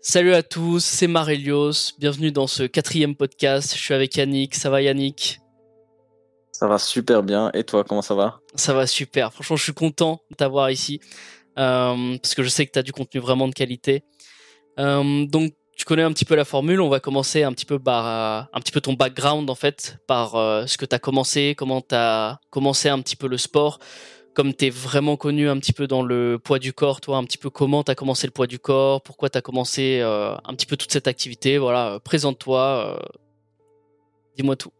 Salut à tous, c'est Marelios. Bienvenue dans ce quatrième podcast. Je suis avec Yannick. Ça va Yannick? Ça va super bien. Et toi, comment ça va? Ça va super. Franchement, je suis content de t'avoir ici. Euh, parce que je sais que tu as du contenu vraiment de qualité. Euh, donc, tu connais un petit peu la formule. On va commencer un petit peu par euh, un petit peu ton background en fait, par ce que tu as commencé, comment tu as commencé un petit peu le sport comme tu es vraiment connu un petit peu dans le poids du corps, toi, un petit peu comment tu as commencé le poids du corps, pourquoi tu as commencé euh, un petit peu toute cette activité, voilà, euh, présente-toi, euh, dis-moi tout.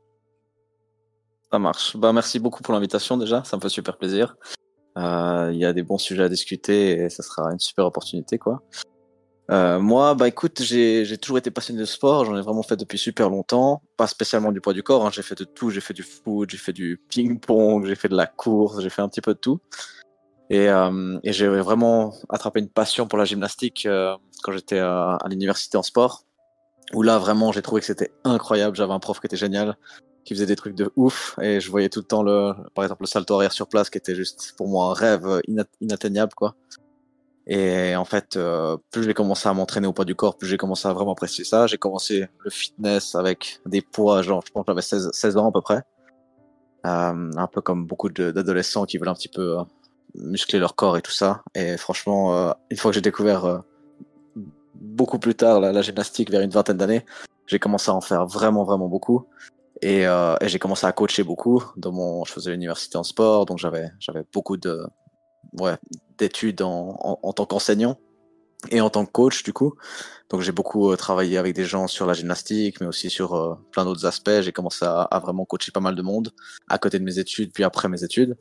Ça marche. Bah, merci beaucoup pour l'invitation déjà, ça me fait super plaisir. Il y a des bons sujets à discuter et ça sera une super opportunité, quoi. Euh, moi, bah écoute, j'ai toujours été passionné de sport. J'en ai vraiment fait depuis super longtemps. Pas spécialement du poids du corps. Hein. J'ai fait de tout. J'ai fait du foot, j'ai fait du ping-pong, j'ai fait de la course, j'ai fait un petit peu de tout. Et, euh, et j'ai vraiment attrapé une passion pour la gymnastique euh, quand j'étais à, à l'université en sport. Où là, vraiment, j'ai trouvé que c'était incroyable. J'avais un prof qui était génial, qui faisait des trucs de ouf. Et je voyais tout le temps, le, par exemple, le salto arrière sur place, qui était juste pour moi un rêve inatteignable, quoi. Et en fait, euh, plus j'ai commencé à m'entraîner au poids du corps, plus j'ai commencé à vraiment apprécier ça. J'ai commencé le fitness avec des poids, genre je pense que j'avais 16, 16 ans à peu près. Euh, un peu comme beaucoup d'adolescents qui veulent un petit peu euh, muscler leur corps et tout ça. Et franchement, euh, une fois que j'ai découvert beaucoup plus tard la, gymnastique, vers une vingtaine d'années, j'ai commencé à en faire vraiment, vraiment beaucoup. Et, j'ai commencé à coacher beaucoup. Dans mon, je faisais l'université en sport, donc j'avais beaucoup de, ouais, d'études en, en, tant qu'enseignant et en tant que coach du coup. Donc j'ai beaucoup euh, travaillé avec des gens sur la gymnastique, mais aussi sur euh, plein d'autres aspects. J'ai commencé à, vraiment coacher pas mal de monde à côté de mes études, puis après mes études.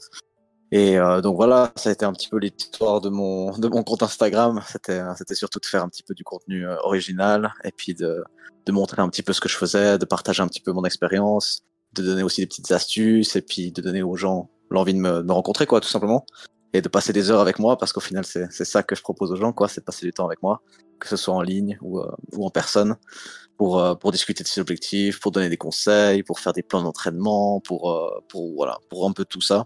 Et euh, donc voilà, ça a été un petit peu l'histoire de mon de mon compte Instagram. C'était c'était surtout de faire un petit peu du contenu original et puis de de montrer un petit peu ce que je faisais, de partager un petit peu mon expérience, de donner aussi des petites astuces et puis de donner aux gens l'envie de me, me rencontrer quoi, tout simplement et de passer des heures avec moi parce qu'au final c'est ça que je propose aux gens quoi c'est de passer du temps avec moi que ce soit en ligne ou, euh, ou en personne pour euh, pour discuter de ses objectifs pour donner des conseils pour faire des plans d'entraînement pour euh, pour voilà pour un peu tout ça.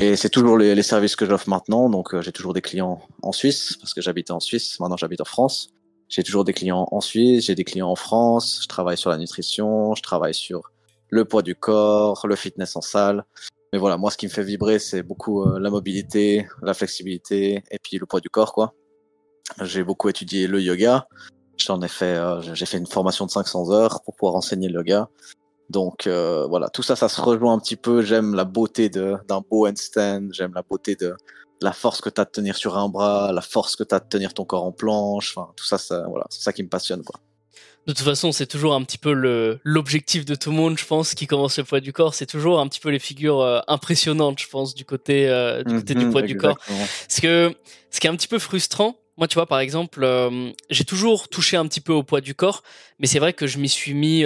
Et c'est toujours les, services que j'offre maintenant donc j'ai toujours des clients en Suisse parce que j'habite en Suisse maintenant j'habite en France. J'ai toujours des clients en Suisse j'ai des clients en France je travaille sur la nutrition je travaille sur le poids du corps le fitness en salle mais voilà, moi, ce qui me fait vibrer, c'est beaucoup euh, la mobilité, la flexibilité et puis le poids du corps, quoi. J'ai beaucoup étudié le yoga. J'en ai fait, euh, j'ai fait une formation de 500 heures pour pouvoir enseigner le yoga. Donc euh, voilà, tout ça, ça se rejoint un petit peu. J'aime la beauté d'un beau handstand, j'aime la beauté de la force que tu as de tenir sur un bras, la force que tu as de tenir ton corps en planche. Enfin, tout ça, ça voilà, c'est ça qui me passionne, quoi de toute façon, c'est toujours un petit peu le l'objectif de tout le monde, je pense, qui commence le poids du corps. C'est toujours un petit peu les figures euh, impressionnantes, je pense, du côté euh, du côté du mhm, poids du corps. Parce que ce qui est un petit peu frustrant, moi, tu vois, par exemple, euh, j'ai toujours touché un petit peu au poids du corps, mais c'est vrai que je m'y suis mis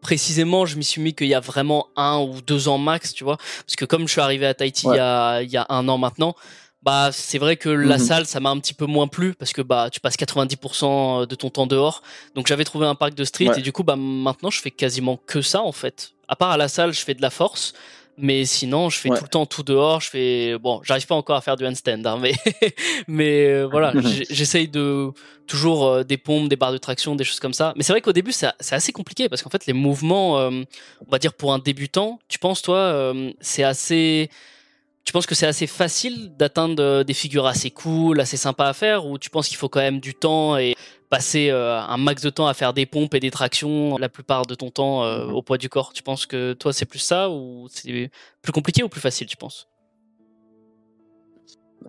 précisément, je m'y suis mis qu'il y a vraiment un ou deux ans max, tu vois, parce que comme je suis arrivé à Tahiti ouais. il, y a, il y a un an maintenant, bah c'est vrai que la mmh. salle ça m'a un petit peu moins plu parce que bah tu passes 90% de ton temps dehors donc j'avais trouvé un parc de street ouais. et du coup bah maintenant je fais quasiment que ça en fait à part à la salle je fais de la force mais sinon je fais ouais. tout le temps tout dehors je fais bon j'arrive pas encore à faire du handstand hein, mais mais euh, voilà j'essaye de toujours euh, des pompes des barres de traction des choses comme ça mais c'est vrai qu'au début c'est assez compliqué parce qu'en fait les mouvements euh, on va dire pour un débutant tu penses toi euh, c'est assez tu penses que c'est assez facile d'atteindre euh, des figures assez cool, assez sympas à faire, ou tu penses qu'il faut quand même du temps et passer euh, un max de temps à faire des pompes et des tractions la plupart de ton temps euh, au poids du corps? Tu penses que toi c'est plus ça ou c'est plus compliqué ou plus facile, tu penses?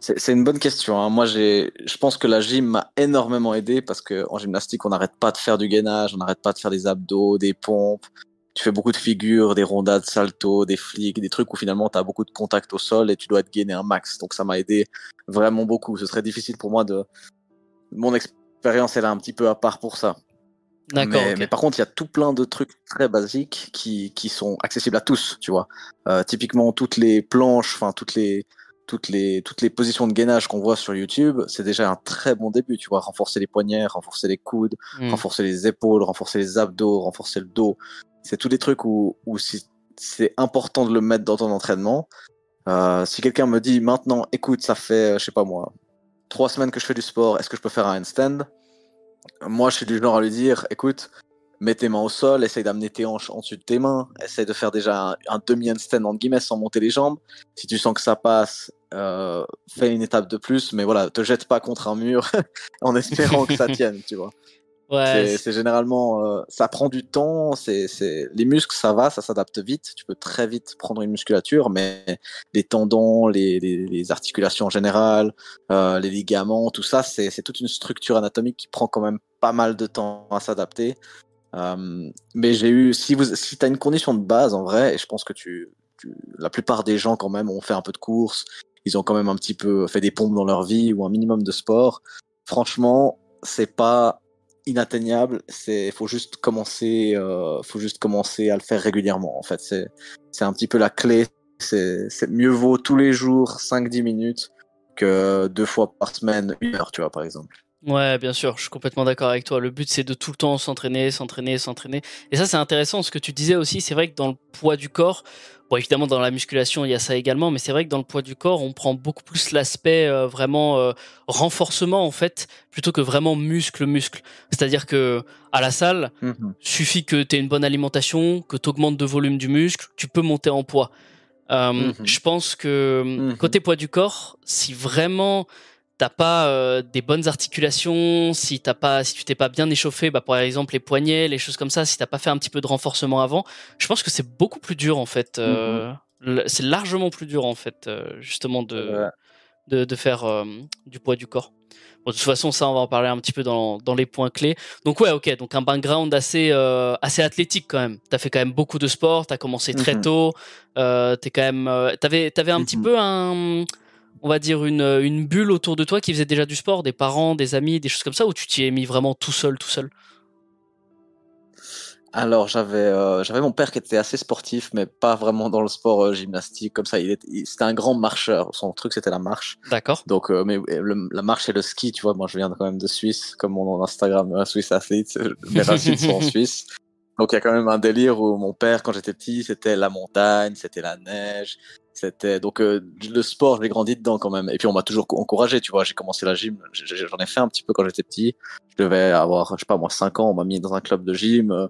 C'est une bonne question. Hein. Moi, je pense que la gym m'a énormément aidé parce que en gymnastique, on n'arrête pas de faire du gainage, on n'arrête pas de faire des abdos, des pompes, tu fais beaucoup de figures, des rondades, salto, des flics, des trucs où finalement tu as beaucoup de contact au sol et tu dois te gainer un max. Donc ça m'a aidé vraiment beaucoup. Ce serait difficile pour moi de... Mon expérience, elle est un petit peu à part pour ça. D'accord. Mais, okay. mais, par contre, il y a tout plein de trucs très basiques qui, qui sont accessibles à tous, tu vois. Euh, typiquement, toutes les planches, enfin, toutes les, toutes les, toutes les positions de gainage qu'on voit sur YouTube, c'est déjà un très bon début, tu vois. Renforcer les poignets, renforcer les coudes, mmh. renforcer les épaules, renforcer les abdos, renforcer le dos c'est tous des trucs où, où c'est important de le mettre dans ton entraînement. Euh, si quelqu'un me dit maintenant, écoute, ça fait, je sais pas moi, trois semaines que je fais du sport, est-ce que je peux faire un handstand? Moi, je suis du genre à lui dire, écoute, mets tes mains au sol, essaye d'amener tes hanches en dessus de tes mains, essaye de faire déjà un, demi-handstand entre guillemets sans monter les jambes. Si tu sens que ça passe, euh, fais une étape de plus, mais voilà, te jette pas contre un mur en espérant que ça tienne, tu vois. Ouais, c'est généralement, euh, ça prend du temps. C'est, les muscles, ça va, ça s'adapte vite. Tu peux très vite prendre une musculature, mais les tendons, les, les, articulations en général, euh, les ligaments, tout ça, c'est, toute une structure anatomique qui prend quand même pas mal de temps à s'adapter. Euh, mais j'ai eu, si vous, si t'as une condition de base en vrai, et je pense que tu, la plupart des gens quand même ont fait un peu de course, ils ont quand même un petit peu fait des pompes dans leur vie ou un minimum de sport. Franchement, c'est pas inatteignable. C'est, faut juste commencer, euh, faut juste commencer à le faire régulièrement. En fait, c'est, c'est un petit peu la clé. C'est, c'est mieux vaut tous les jours 5-10 minutes que deux fois par semaine, une heure, tu vois, par exemple. Ouais, bien sûr, je suis complètement d'accord avec toi. Le but, c'est de tout le temps s'entraîner, s'entraîner, s'entraîner. Et ça, c'est intéressant. Ce que tu disais aussi, c'est vrai que dans le poids du corps, bon, évidemment, dans la musculation, il y a ça également, mais c'est vrai que dans le poids du corps, on prend beaucoup plus l'aspect euh, vraiment euh, renforcement, en fait, plutôt que vraiment muscle-muscle. C'est-à-dire que à la salle, mmh suffit que tu aies une bonne alimentation, que tu augmentes de volume du muscle, tu peux monter en poids. Euh, mmh je pense que mmh côté poids du corps, si vraiment t'as pas euh, des bonnes articulations, si t'as pas, si tu t'es pas bien échauffé, bah par exemple les poignets, les choses comme ça, si t'as pas fait un petit peu de renforcement avant, je pense que c'est beaucoup plus dur en fait. Euh, mm-hmm. C'est largement plus dur en fait, euh, justement de, de, de faire du poids du corps. Bon, de toute façon, ça, on va en parler un petit peu dans, dans les points clés. Donc ouais, ok, donc un background assez assez athlétique quand même. T'as fait quand même beaucoup de sport, t'as commencé très mm-hmm. tôt, t'es quand même, t'avais t'avais un petit mm-hmm. peu un on va dire, une, une bulle autour de toi qui faisait déjà du sport, des parents, des amis, des choses comme ça, ou tu t'y es mis vraiment tout seul, tout seul? Alors j'avais euh, j'avais mon père qui était assez sportif mais pas vraiment dans le sport euh, gymnastique comme ça. Il, c'était un grand marcheur. Son truc c'était la marche. D'accord. Donc euh, mais la marche et le ski tu vois moi je viens quand même de Suisse comme mon Instagram Swiss Athlete mes racines sont en Suisse. Donc il y a quand même un délire où mon père quand j'étais petit c'était la montagne c'était la neige c'était donc euh, le sport, j'ai grandi dedans quand même. Et puis on m'a toujours encouragé, tu vois. J'ai commencé la gym, j'en ai fait un petit peu quand j'étais petit. Je devais avoir, je sais pas moi, 5 ans, on m'a mis dans un club de gym. Euh,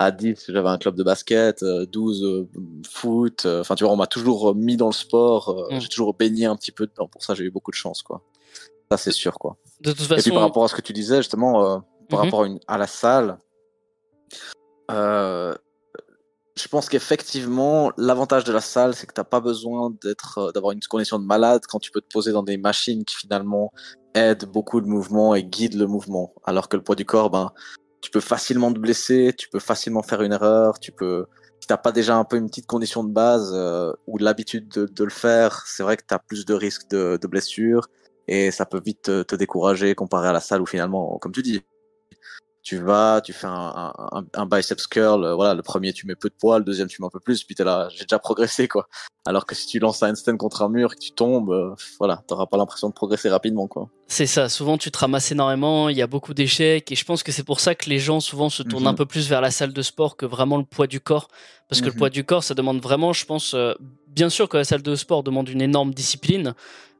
à 10, j'avais un club de basket, 12 euh, foot. Enfin, tu vois, on m'a toujours mis dans le sport. Mm. J'ai toujours baigné un petit peu dedans. Pour ça, j'ai eu beaucoup de chance, quoi. Ça, c'est sûr, quoi. De toute façon. Et puis par rapport à ce que tu disais, justement, par mm-hmm. rapport à, une, à la salle, euh, je pense qu'effectivement, l'avantage de la salle, c'est que tu n'as pas besoin d'être, euh, d'avoir une condition de malade quand tu peux te poser dans des machines qui finalement aident beaucoup le mouvement et guident le mouvement. Alors que le poids du corps, ben, tu peux facilement te blesser, tu peux facilement faire une erreur, tu peux, si t'as pas déjà un peu une petite condition de base euh, ou l'habitude de, le faire, c'est vrai que tu as plus de risques de, de blessure et ça peut vite te, te décourager comparé à la salle où finalement, comme tu dis, tu vas, tu fais un, un, un, biceps curl, euh, voilà, le premier tu mets peu de poids, le deuxième tu mets un peu plus, puis t'es là, j'ai déjà progressé quoi. Alors que si tu lances un handstand contre un mur et que tu tombes, euh, voilà, t'auras pas l'impression de progresser rapidement quoi. C'est ça, souvent tu te ramasses énormément, il y a beaucoup d'échecs et je pense que c'est pour ça que les gens souvent se tournent un mhm. peu plus vers la salle de sport que vraiment le poids du corps. Parce que le mhm. poids du corps, ça demande vraiment, je pense, euh, bien sûr que la salle de sport demande une énorme discipline,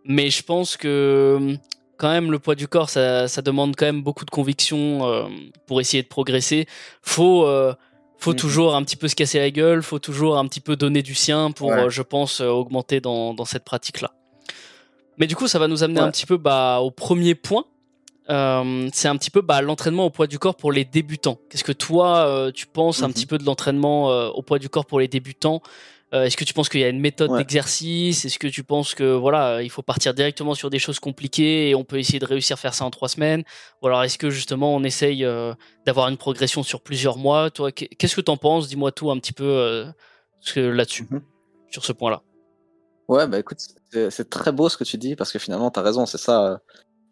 mais je pense que quand même le poids du corps, ça, ça demande quand même beaucoup de conviction euh, pour essayer de progresser. Faut euh, faut mm. toujours un petit peu se casser la gueule, faut toujours un petit peu donner du sien pour, euh, je pense, augmenter dans, dans cette pratique-là. Mais du coup, ça va nous amener un petit peu bah, au premier point. c'est un petit peu bah, l'entraînement au poids du corps pour les débutants. Qu'est-ce que toi, tu penses un mm-hmm. petit peu de l'entraînement au poids du corps pour les débutants euh, est-ce que tu penses qu'il y a une méthode d'exercice? Est-ce que tu penses que voilà, il faut partir directement sur des choses compliquées et on peut essayer de réussir à faire ça en trois semaines? Ou alors est-ce que justement on essaye euh, d'avoir une progression sur plusieurs mois? Toi, qu'est-ce que tu en penses? Dis-moi tout un petit peu euh, là-dessus, mhm. sur ce point-là. Ouais, bah écoute, c'est très beau ce que tu dis parce que finalement tu as raison, c'est ça.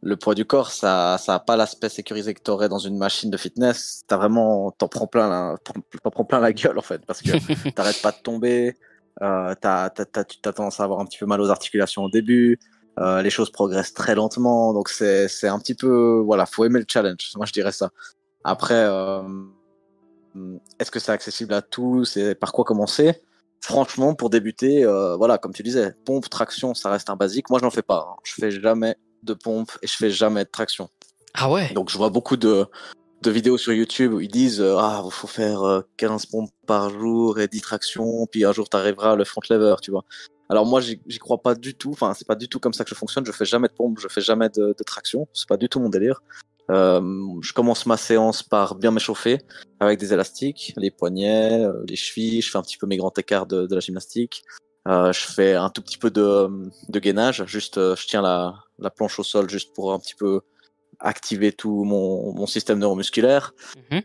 Le poids du corps, ça, ça a pas l'aspect sécurisé que tu aurais dans une machine de fitness. T'as vraiment, t'en prends plein, la, t'en prends plein la gueule en fait, parce que t'arrêtes pas de tomber. Euh, t'as, t'as, tu as tendance à avoir un petit peu mal aux articulations au début. Euh, les choses progressent très lentement, donc c'est, c'est un petit peu, voilà, faut aimer le challenge. Moi, je dirais ça. Après, euh, est-ce que c'est accessible à tous et par quoi commencer? Franchement, pour débuter, euh, voilà, comme tu disais, pompe, traction, ça reste un basique. Moi, je n'en fais pas. Hein. Je fais jamais de pompe et je fais jamais de traction. Ah ouais? Donc je vois beaucoup de de vidéos sur YouTube où ils disent euh, ah faut faire 15 euh, pompes par jour et 10 tractions puis un jour tu arriveras le front lever tu vois. Alors moi j'y crois pas du tout. Enfin c'est pas du tout comme ça que je fonctionne. Je fais jamais de pompe je fais jamais de, de traction. C'est pas du tout mon délire. Euh, je commence ma séance par bien m'échauffer avec des élastiques les poignets les chevilles. Je fais un petit peu mes grands écarts de, de la gymnastique euh, je fais un tout petit peu de, de gainage juste je tiens la, la planche au sol juste pour un petit peu activer tout mon, mon système neuromusculaire. Mhm.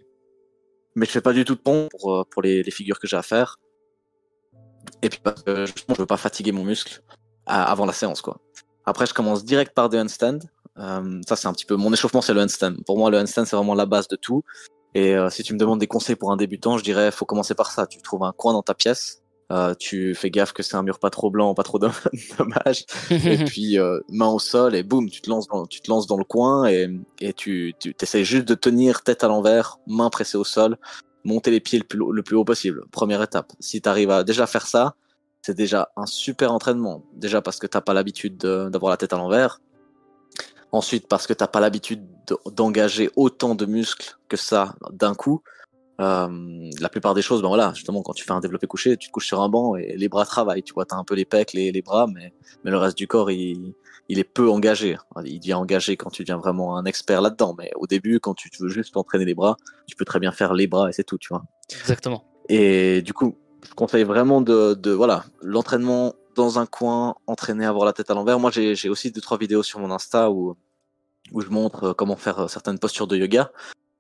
Mais je fais pas du tout de pompe pour, euh, pour les, les, figures que j'ai à faire. Et puis parce que je veux pas fatiguer mon muscle avant la séance quoi. Après je commence direct par des handstand. Euh, ça c'est un petit peu mon échauffement c'est le handstand. Pour moi le handstand c'est vraiment la base de tout. Et euh, si tu me demandes des conseils pour un débutant, je dirais faut commencer par ça. Tu trouves un coin dans ta pièce, euh, tu fais gaffe que c'est un mur pas trop blanc, pas trop dommage. et puis euh, main au sol et boum, tu te lances dans, tu te lances dans le coin et, et tu, tu essaies juste de tenir tête à l'envers, main pressée au sol, monter les pieds le plus, le plus haut possible. Première étape. Si tu arrives à déjà faire ça, c'est déjà un super entraînement. Déjà parce que t'as pas l'habitude d'avoir la tête à l'envers. Ensuite parce que t'as pas l'habitude d'engager autant de muscles que ça d'un coup. Euh, la plupart des choses, ben voilà, justement, quand tu fais un développé couché, tu te couches sur un banc et les bras travaillent. Tu vois, t'as un peu les pecs, les, les bras, mais, mais le reste du corps, il, il est peu engagé. Il devient engagé quand tu deviens vraiment un expert là-dedans. Mais au début, quand tu veux juste entraîner les bras, tu peux très bien faire les bras et c'est tout, tu vois. Exactement. Et du coup, je conseille vraiment de, de voilà, l'entraînement dans un coin, entraîner, avoir la tête à l'envers. Moi, j'ai aussi deux trois vidéos sur mon Insta où où je montre comment faire certaines postures de yoga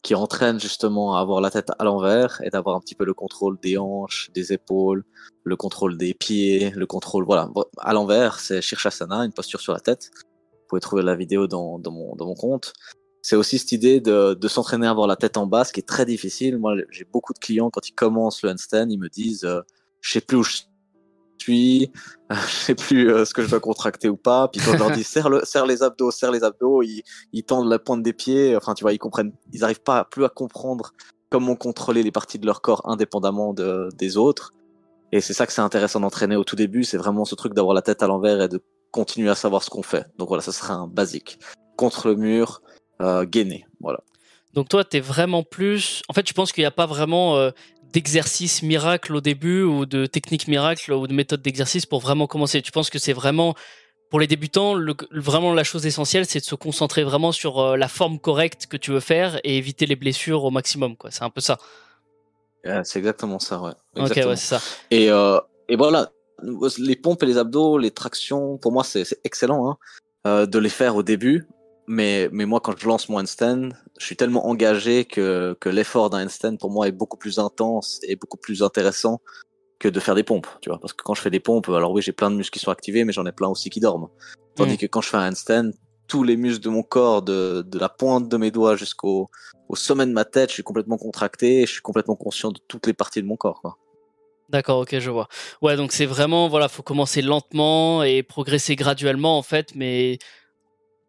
qui entraîne justement à avoir la tête à l'envers et d'avoir un petit peu le contrôle des hanches, des épaules, le contrôle des pieds, le contrôle, voilà, à l'envers, c'est Shirshasana, une posture sur la tête. Vous pouvez trouver la vidéo dans, dans, mon, dans mon compte. C'est aussi cette idée de, de s'entraîner à avoir la tête en bas, ce qui est très difficile. Moi, j'ai beaucoup de clients, quand ils commencent le handstand, ils me disent, euh, je sais plus où je suis, je sais plus euh, ce que je dois contracter ou pas. Puis quand je leur dis serre, le, serre les abdos, serre les abdos, ils, ils tendent la pointe des pieds. Enfin, tu vois, ils comprennent, ils arrivent pas plus à comprendre comment contrôler les parties de leur corps indépendamment de, des autres. Et c'est ça que c'est intéressant d'entraîner au tout début, c'est vraiment ce truc d'avoir la tête à l'envers et de continuer à savoir ce qu'on fait. Donc voilà, ça sera un basique. Contre le mur, euh, gainer, voilà. Donc toi, tu es vraiment plus... En fait, tu penses qu'il n'y a pas vraiment euh, d'exercice miracle au début ou de technique miracle ou de méthode d'exercice pour vraiment commencer Tu penses que c'est vraiment pour les débutants, le, vraiment la chose essentielle, c'est de se concentrer vraiment sur euh, la forme correcte que tu veux faire et éviter les blessures au maximum. Quoi. C'est un peu ça. c'est exactement ça, ouais. Ok, ouais, c'est ça. Et, euh, et voilà, les pompes et les abdos, les tractions, pour moi, c'est excellent hein, euh, de les faire au début. Mais, mais moi, quand je lance mon handstand, je suis tellement engagé que, que l'effort d'un handstand, pour moi, est beaucoup plus intense et beaucoup plus intéressant que de faire des pompes, tu vois. Parce que quand je fais des pompes, alors oui, j'ai plein de muscles qui sont activés, mais j'en ai plein aussi qui dorment. Tandis mm. que quand je fais un handstand, tous les muscles de mon corps, de, de la pointe de mes doigts jusqu'au au sommet de ma tête, je suis complètement contracté et je suis complètement conscient de toutes les parties de mon corps, quoi. D'accord, ok, je vois. Ouais, donc c'est vraiment, voilà, faut commencer lentement et progresser graduellement, en fait, mais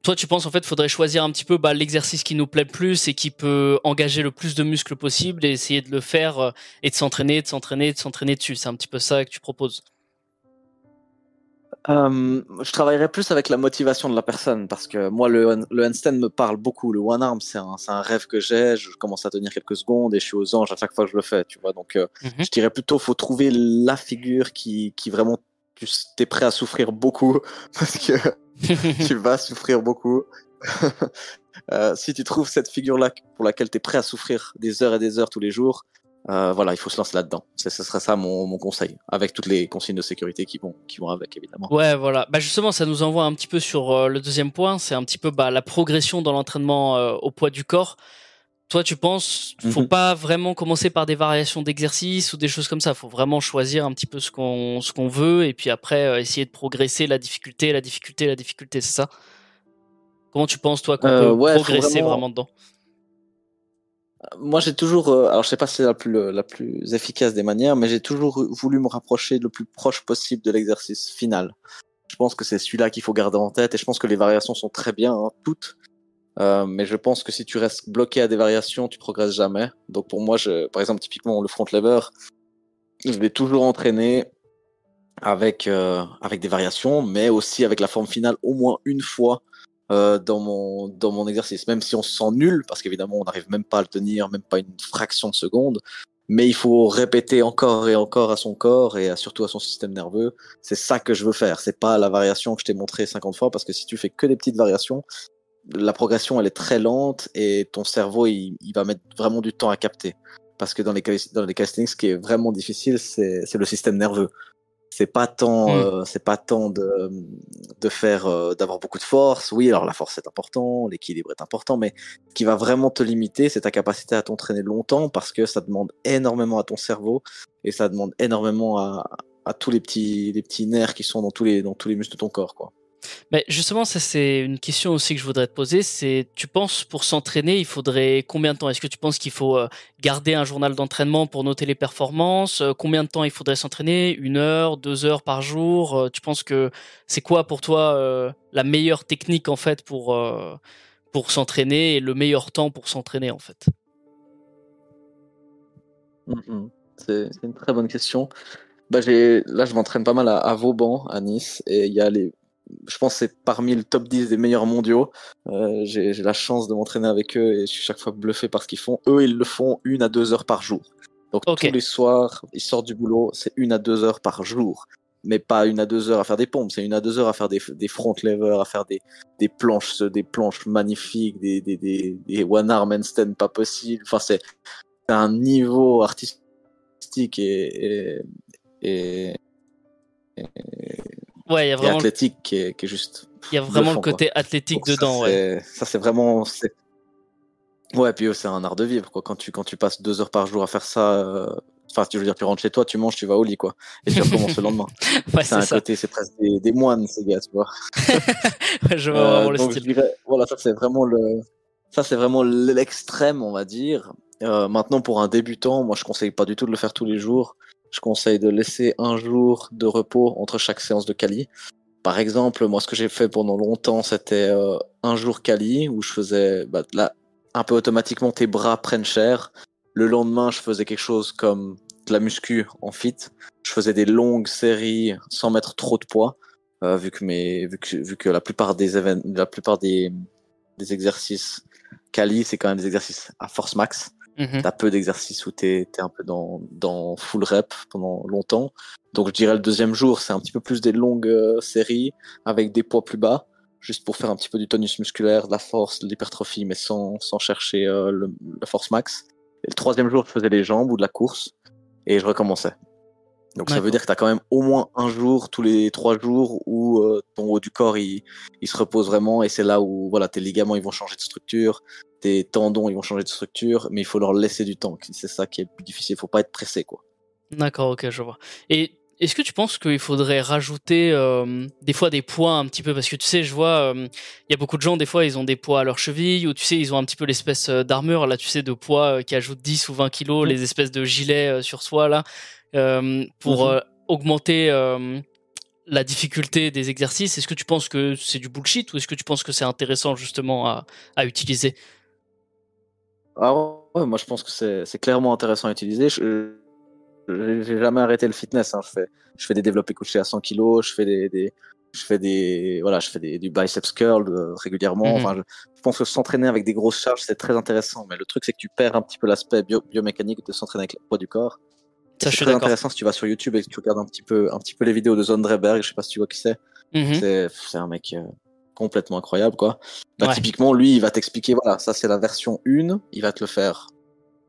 toi, tu penses en fait, faudrait choisir un petit peu bah, l'exercice qui nous plaît le plus et qui peut engager le plus de muscles possible et essayer de le faire euh, et de s'entraîner, de s'entraîner, de s'entraîner dessus. C'est un petit peu ça que tu proposes. Euh, je travaillerais plus avec la motivation de la personne parce que moi, le, le handstand me parle beaucoup. Le one arm, c'est un, un, rêve que j'ai. Je commence à tenir quelques secondes et je suis aux anges à chaque fois que je le fais. Tu vois, donc euh, mhm. je dirais plutôt, faut trouver la figure qui, qui vraiment tu es prêt à souffrir beaucoup parce que tu vas souffrir beaucoup. euh, si tu trouves cette figure-là pour laquelle tu es prêt à souffrir des heures et des heures tous les jours, euh, voilà, il faut se lancer là-dedans. Ce serait ça mon, mon, conseil, avec toutes les consignes de sécurité qui vont, qui vont avec, évidemment. Ouais, voilà. Bah justement, ça nous envoie un petit peu sur euh, le deuxième point, c'est un petit peu bah, la progression dans l'entraînement au poids du corps. Toi, tu penses, faut mhm. pas vraiment commencer par des variations d'exercice ou des choses comme ça. Faut vraiment choisir un petit peu ce qu'on ce qu'on veut et puis après euh, essayer de progresser la difficulté, la difficulté, la difficulté. C'est ça? Comment tu penses toi qu'on euh, peut progresser vraiment... dedans? Moi, j'ai toujours, euh, alors je sais pas si c'est la plus la plus efficace des manières, mais j'ai toujours voulu me rapprocher le plus proche possible de l'exercice final. Je pense que c'est celui-là qu'il faut garder en tête et je pense que les variations sont très bien, hein, toutes. Euh, mais je pense que si tu restes bloqué à des variations, tu progresses jamais. Donc pour moi, je, par exemple, typiquement le front lever, je vais toujours entraîner avec euh, avec des variations, mais aussi avec la forme finale au moins une fois euh, dans, mon, dans mon exercice, même si on se sent nul, parce qu'évidemment on n'arrive même pas à le tenir, même pas une fraction de seconde, mais il faut répéter encore et encore à son corps et surtout à son système nerveux. C'est ça que je veux faire. C'est pas la variation que je t'ai montré 50 fois parce que si tu fais que des petites variations, la progression elle est très lente et ton cerveau il, il va mettre vraiment du temps à capter. Parce que dans les, dans les castings, ce qui est vraiment difficile, c'est le système nerveux c'est pas tant mm. euh, c'est pas tant de, de faire euh, d'avoir beaucoup de force oui alors la force est important l'équilibre est important mais ce qui va vraiment te limiter c'est ta capacité à t'entraîner longtemps parce que ça demande énormément à ton cerveau et ça demande énormément à, à tous les petits les petits nerfs qui sont dans tous les dans tous les muscles de ton corps quoi mais justement, ça c'est une question aussi que je voudrais te poser. C'est, tu penses pour s'entraîner, il faudrait combien de temps? Est-ce que tu penses qu'il faut euh, garder un journal d'entraînement pour noter les performances? Euh, Combien de temps il faudrait s'entraîner? Une heure, deux heures par jour? Euh, Tu penses que c'est quoi pour toi la meilleure technique en fait pour pour s'entraîner et le meilleur temps pour s'entraîner en fait? Mmh C'est une très bonne question. Bah, là, je m'entraîne pas mal à, à Vauban, à Nice, et il y a les je pense que c'est parmi le top 10 des meilleurs mondiaux. Euh, j'ai la chance de m'entraîner avec eux et je suis chaque fois bluffé par ce qu'ils font. Eux, ils le font une à deux heures par jour. Donc tous les soirs, ils sortent du boulot, c'est une à deux heures par jour. Mais pas une à deux heures à faire des pompes, c'est une à deux heures à faire des, des front levers, à faire des, des planches, des planches magnifiques, des, des, des, des one arm handstand pas possible. Enfin, c'est un niveau artistique et, et, et Ouais, il y a vraiment. athlétique qui est, qui est juste. Il y a vraiment le côté athlétique dedans, ça, ouais. Ça, c'est vraiment. Ouais, puis c'est un art de vivre, quoi. Quand tu, quand tu passes deux heures par jour à faire ça, euh... enfin, tu veux dire, tu rentres chez toi, tu manges, tu vas au lit, quoi. Et tu recommences le lendemain. ouais, c'est un ça. côté, c'est presque des, des, moines, ces gars, tu vois. ouais, je vois vraiment euh, le donc style. Je dirais, voilà, ça, c'est vraiment le. Ça, c'est vraiment l'extrême, on va dire. Euh, maintenant, pour un débutant, moi, je conseille pas du tout de le faire tous les jours je conseille de laisser un jour de repos entre chaque séance de Kali. Par exemple, moi, ce que j'ai fait pendant longtemps, c'était euh, un jour Kali où je faisais, bah, là, un peu automatiquement, tes bras prennent cher. Le lendemain, je faisais quelque chose comme de la muscu en fit. Je faisais des longues séries sans mettre trop de poids, euh, vu que mes, vu que, vu que la plupart des la plupart des, des exercices Kali, c'est quand même des exercices à force max. Mmh. T'as peu d'exercices où t'es es un peu dans, dans full rep pendant longtemps. Donc je dirais le deuxième jour, c'est un petit peu plus des longues euh, séries avec des poids plus bas, juste pour faire un petit peu du tonus musculaire, de la force, de l'hypertrophie, mais sans, sans chercher euh, le, la force max. Et le troisième jour, je faisais les jambes ou de la course et je recommençais. Donc ça veut dire que tu as quand même au moins un jour tous les trois jours où euh, ton haut du corps il, il se repose vraiment et c'est là où voilà tes ligaments ils vont changer de structure, tes tendons ils vont changer de structure, mais il faut leur laisser du temps. C'est ça qui est plus difficile. Il faut pas être pressé quoi. D'accord, ok, je vois. Et est-ce que tu penses qu'il faudrait rajouter euh, des fois des poids un petit peu? Parce que tu sais, je vois, il euh, y a beaucoup de gens des fois ils ont des poids à leur cheville ou tu sais ils ont un petit peu l'espèce euh, d'armure là, tu sais, de poids qui ajoute 10 ou 20 kilos, mmh. les espèces de gilets sur soi là. Euh, pour mmh. augmenter la difficulté des exercices Est-ce que tu penses que c'est du bullshit ou est-ce que tu penses que c'est intéressant justement à, à utiliser? Ah ouais, moi je pense que c'est clairement intéressant à utiliser. Je j'ai jamais arrêté le fitness. Hein. Je fais je fais des développés couchés à 100 kg, je fais des, des je fais des voilà, je fais des, du biceps curl euh, régulièrement. Mmh. Enfin, je, je, pense que s'entraîner avec des grosses charges c'est très intéressant, mais le truc c'est que tu perds un petit peu l'aspect bio, biomécanique de s'entraîner avec le poids du corps. C'est très intéressant si tu vas sur YouTube et que tu regardes un petit peu, un petit peu les vidéos de Zondreberg, je sais pas si tu vois qui c'est. Mm -hmm. C'est un mec euh, complètement incroyable, quoi. Bah, ouais. Typiquement, lui, il va t'expliquer, voilà, ça c'est la version 1, il va te le faire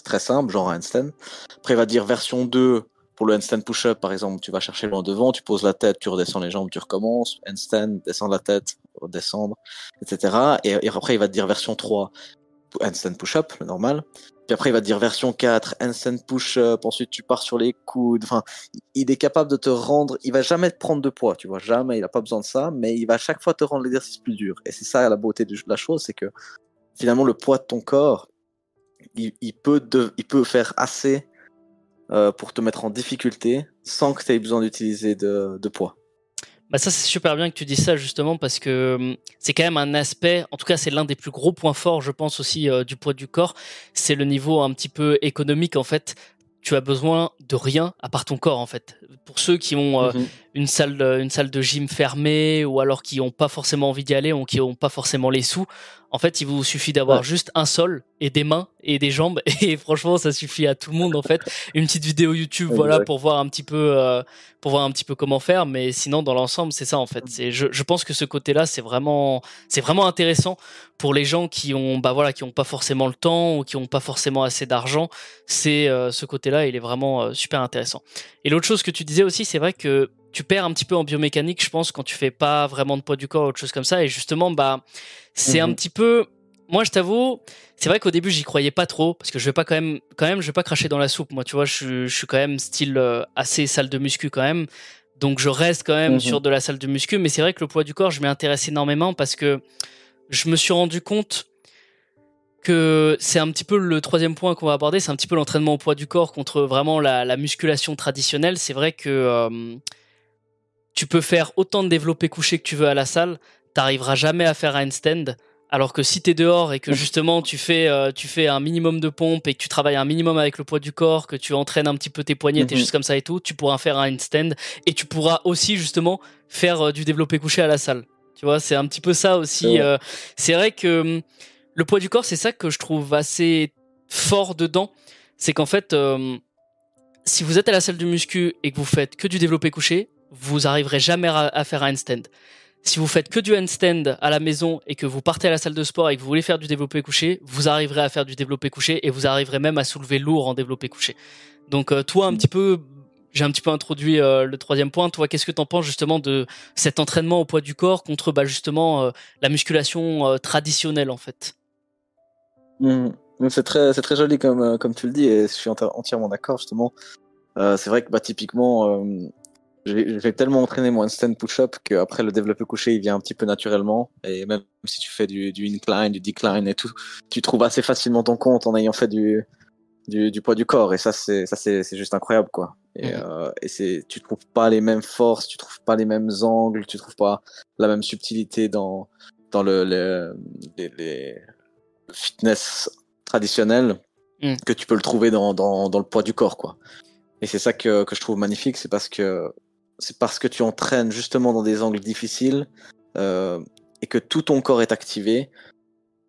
très simple, genre un handstand. Après, il va dire version 2, pour le handstand push-up, par exemple, tu vas chercher loin devant, tu poses la tête, tu redescends les jambes, tu recommences, handstand, descendre la tête, redescendre, etc. Et, et après, il va te dire version 3, handstand push-up, le normal. Puis après, il va te dire version 4, handstand push-up. Ensuite, tu pars sur les coudes. Enfin, il est capable de te rendre. Il va jamais te prendre de poids, tu vois. Jamais. Il a pas besoin de ça. Mais il va à chaque fois te rendre l'exercice plus dur. Et c'est ça la beauté de la chose, c'est que finalement, le poids de ton corps, il, peut, faire assez euh, pour te mettre en difficulté sans que tu aies besoin d'utiliser de poids. Bah ça c'est super bien que tu dis ça justement parce que hum, c'est quand même un aspect, en tout cas c'est l'un des plus gros points forts je pense aussi euh, du poids du corps, c'est le niveau un petit peu économique en fait. tu as besoin de rien à part ton corps en fait. Pour ceux qui ont euh, mhm. une salle une salle de gym fermée ou alors qui n'ont pas forcément envie d'y aller ou qui n'ont pas forcément les sous, en fait, il vous suffit d'avoir juste un sol et des mains et des jambes et franchement, ça suffit à tout le monde en fait. Une petite vidéo YouTube, voilà, pour voir un petit peu, euh, pour voir un petit peu comment faire. Mais sinon, dans l'ensemble, c'est ça en fait. C'est, je, je pense que ce côté-là, c'est vraiment, c'est vraiment intéressant pour les gens qui ont, bah voilà, qui ont pas forcément le temps ou qui ont pas forcément assez d'argent. C'est euh, ce côté-là, il est vraiment euh, super intéressant. Et l'autre chose que tu disais aussi, c'est vrai que tu perds un petit peu en biomécanique, je pense, quand tu fais pas vraiment de poids du corps ou autre chose comme ça. Et justement, bah, c'est un mhm. petit peu. Moi, je t'avoue, c'est vrai qu'au début, j'y croyais pas trop parce que je vais pas quand même, quand même, je vais pas cracher dans la soupe. Moi, tu vois, je, suis quand même style euh, assez salle de muscu quand même. Donc, je reste quand même mhm. sur de la salle de muscu. Mais c'est vrai que le poids du corps, je m'y intéresse énormément parce que je me suis rendu compte que c'est un petit peu le troisième point qu'on va aborder, c'est un petit peu l'entraînement au poids du corps contre vraiment la, musculation traditionnelle. C'est vrai que euh, tu peux faire autant de développé couché que tu veux à la salle, t'arriveras jamais à faire un handstand. Alors que si t'es dehors et que justement tu fais euh, tu fais un minimum de pompe et que tu travailles un minimum avec le poids du corps, que tu entraînes un petit peu tes poignets, et mhm. juste comme ça et tout, tu pourras faire un handstand et tu pourras aussi justement faire euh, du développé couché à la salle. Tu vois, c'est un petit peu ça aussi. Euh, c'est vrai que hum, le poids du corps, c'est ça que je trouve assez fort dedans, c'est qu'en fait hum, si vous êtes à la salle du muscu et que vous faites que du développé couché, vous arriverez jamais à faire un handstand. Si vous faites que du handstand à la maison et que vous partez à la salle de sport et que vous voulez faire du développé couché, vous arriverez à faire du développé couché et vous arriverez même à soulever lourd en développé couché. Donc euh, toi un petit peu, j'ai un petit peu introduit euh, le troisième point. Toi, qu'est-ce que tu en penses justement de cet entraînement au poids du corps contre bah, justement euh, la musculation traditionnelle en fait? Mmh. C'est très, joli comme, comme tu le dis et je suis entièrement d'accord justement. c'est vrai que bah, typiquement j'ai tellement entraîné mon handstand push-up qu'après le développé couché, il vient un petit peu naturellement. Et même si tu fais du, du incline, du decline et tout, tu trouves assez facilement ton compte en ayant fait du, du, du poids du corps. Et ça, c'est juste incroyable, quoi. Et, mhm. euh, et c'est tu trouves pas les mêmes forces, tu trouves pas les mêmes angles, tu trouves pas la même subtilité dans dans le les, les, fitness traditionnel mhm. que tu peux le trouver dans, dans, dans le poids du corps, quoi. Et c'est ça que, que je trouve magnifique, c'est parce que c'est parce que tu entraînes justement dans des angles difficiles euh, et que tout ton corps est activé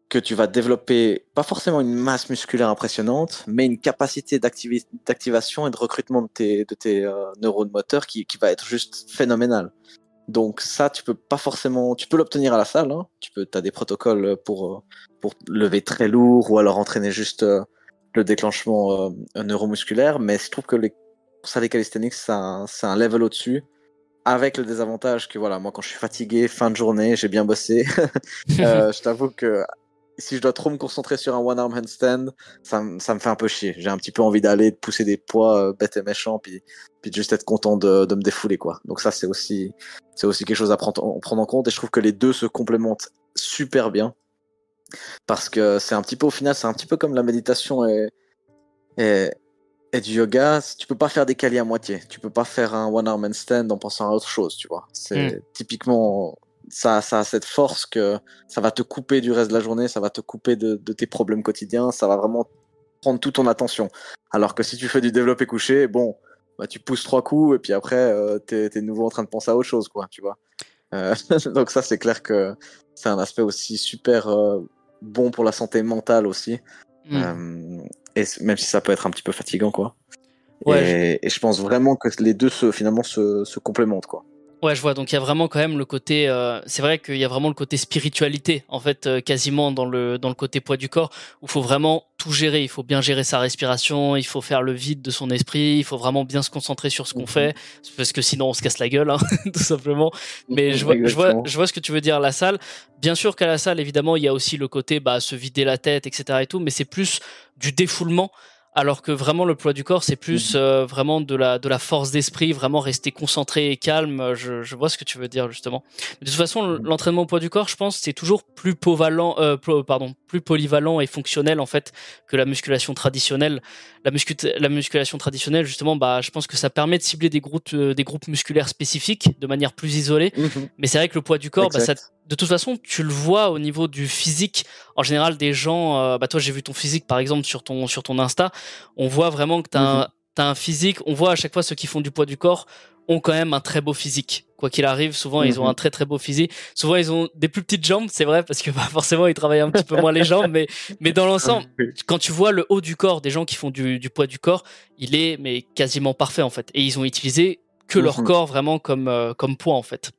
que tu vas développer pas forcément une masse musculaire impressionnante, mais une capacité d'activation et de recrutement de tes, de tes euh, neurones moteurs qui, qui va être juste phénoménale. Donc ça, tu peux pas forcément, tu peux l'obtenir à la salle. Hein. Tu peux, as des protocoles pour pour lever très lourd ou alors entraîner juste euh, le déclenchement euh, neuromusculaire. Mais je trouve que les ça, les calisthenics, c'est un, un, level au-dessus. Avec le désavantage que, voilà, moi, quand je suis fatigué, fin de journée, j'ai bien bossé. euh, je t'avoue que si je dois trop me concentrer sur un one-arm handstand, ça, ça, me fait un peu chier. J'ai un petit peu envie d'aller, de pousser des poids euh, bêtes et méchants, puis, puis de juste être content de, de me défouler, quoi. Donc ça, c'est aussi, c'est aussi quelque chose à prendre, prendre en compte. Et je trouve que les deux se complémentent super bien. Parce que c'est un petit peu, au final, c'est un petit peu comme la méditation et, et, et du yoga, tu peux pas faire des qualiers à moitié. Tu peux pas faire un one arm stand en pensant à autre chose, tu vois. C'est hmm. typiquement ça, ça a cette force que ça va te couper du reste de la journée, ça va te couper de, tes problèmes quotidiens, ça va vraiment prendre toute ton attention. Alors que si tu fais du développé couché, bon, bah, tu pousses trois coups et puis après, euh, tu es, nouveau en train de penser à autre chose, quoi, tu vois. Euh, donc ça, c'est clair que c'est un aspect aussi super euh, bon pour la santé mentale aussi. Hmm. Et même si ça peut être un petit peu fatigant, quoi. et, je... pense vraiment que les deux se, finalement se, se complémentent, quoi. Ouais, je vois. Donc il y a vraiment quand même le côté. Euh, c'est vrai qu'il y a vraiment le côté spiritualité, en fait, euh, quasiment dans le dans le côté poids du corps, où il faut vraiment tout gérer. Il faut bien gérer sa respiration, il faut faire le vide de son esprit, il faut vraiment bien se concentrer sur ce qu'on mhm. fait, parce que sinon on se casse la gueule, hein, tout simplement. Mais je vois, je vois, je vois ce que tu veux dire. La salle, bien sûr qu'à la salle, évidemment, il y a aussi le côté bah se vider la tête, etc. et tout, mais c'est plus du défoulement alors que vraiment le poids du corps c'est plus mhm. euh, vraiment de la de la force d'esprit vraiment rester concentré et calme je, je, vois ce que tu veux dire justement de toute façon mhm. l'entraînement au poids du corps je pense c'est toujours plus povalent euh, pardon plus polyvalent et fonctionnel en fait que la musculation traditionnelle la, la musculation traditionnelle justement bah je pense que ça permet de cibler des groupes euh, des groupes musculaires spécifiques de manière plus isolée mhm. mais c'est vrai que le poids du corps bah, ça de toute façon, tu le vois au niveau du physique. En général, des gens, euh, bah toi, j'ai vu ton physique par exemple sur ton sur ton Insta. On voit vraiment que tu as, t'as un physique. On voit à chaque fois ceux qui font du poids du corps ont quand même un très beau physique. Quoi qu'il arrive, souvent ils ont mhm. un très très beau physique. Souvent ils ont des plus petites jambes, c'est vrai, parce que bah, forcément ils travaillent un petit peu moins les jambes, mais mais dans l'ensemble, quand tu vois le haut du corps des gens qui font du, du, poids du corps, il est mais quasiment parfait en fait. Et ils ont utilisé que leur mhm. corps vraiment comme euh, comme poids en fait.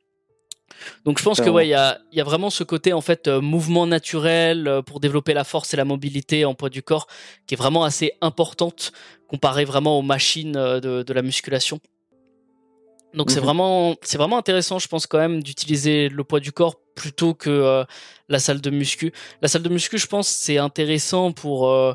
Donc je pense que ouais, il y a, y a vraiment ce côté en fait euh, mouvement naturel euh, pour développer la force et la mobilité en poids du corps qui est vraiment assez importante comparé vraiment aux machines de, de la musculation. Donc c'est mhm. vraiment c'est vraiment intéressant, je pense quand même d'utiliser le poids du corps plutôt que euh, la salle de muscu. La salle de muscu, je pense, c'est intéressant pour euh,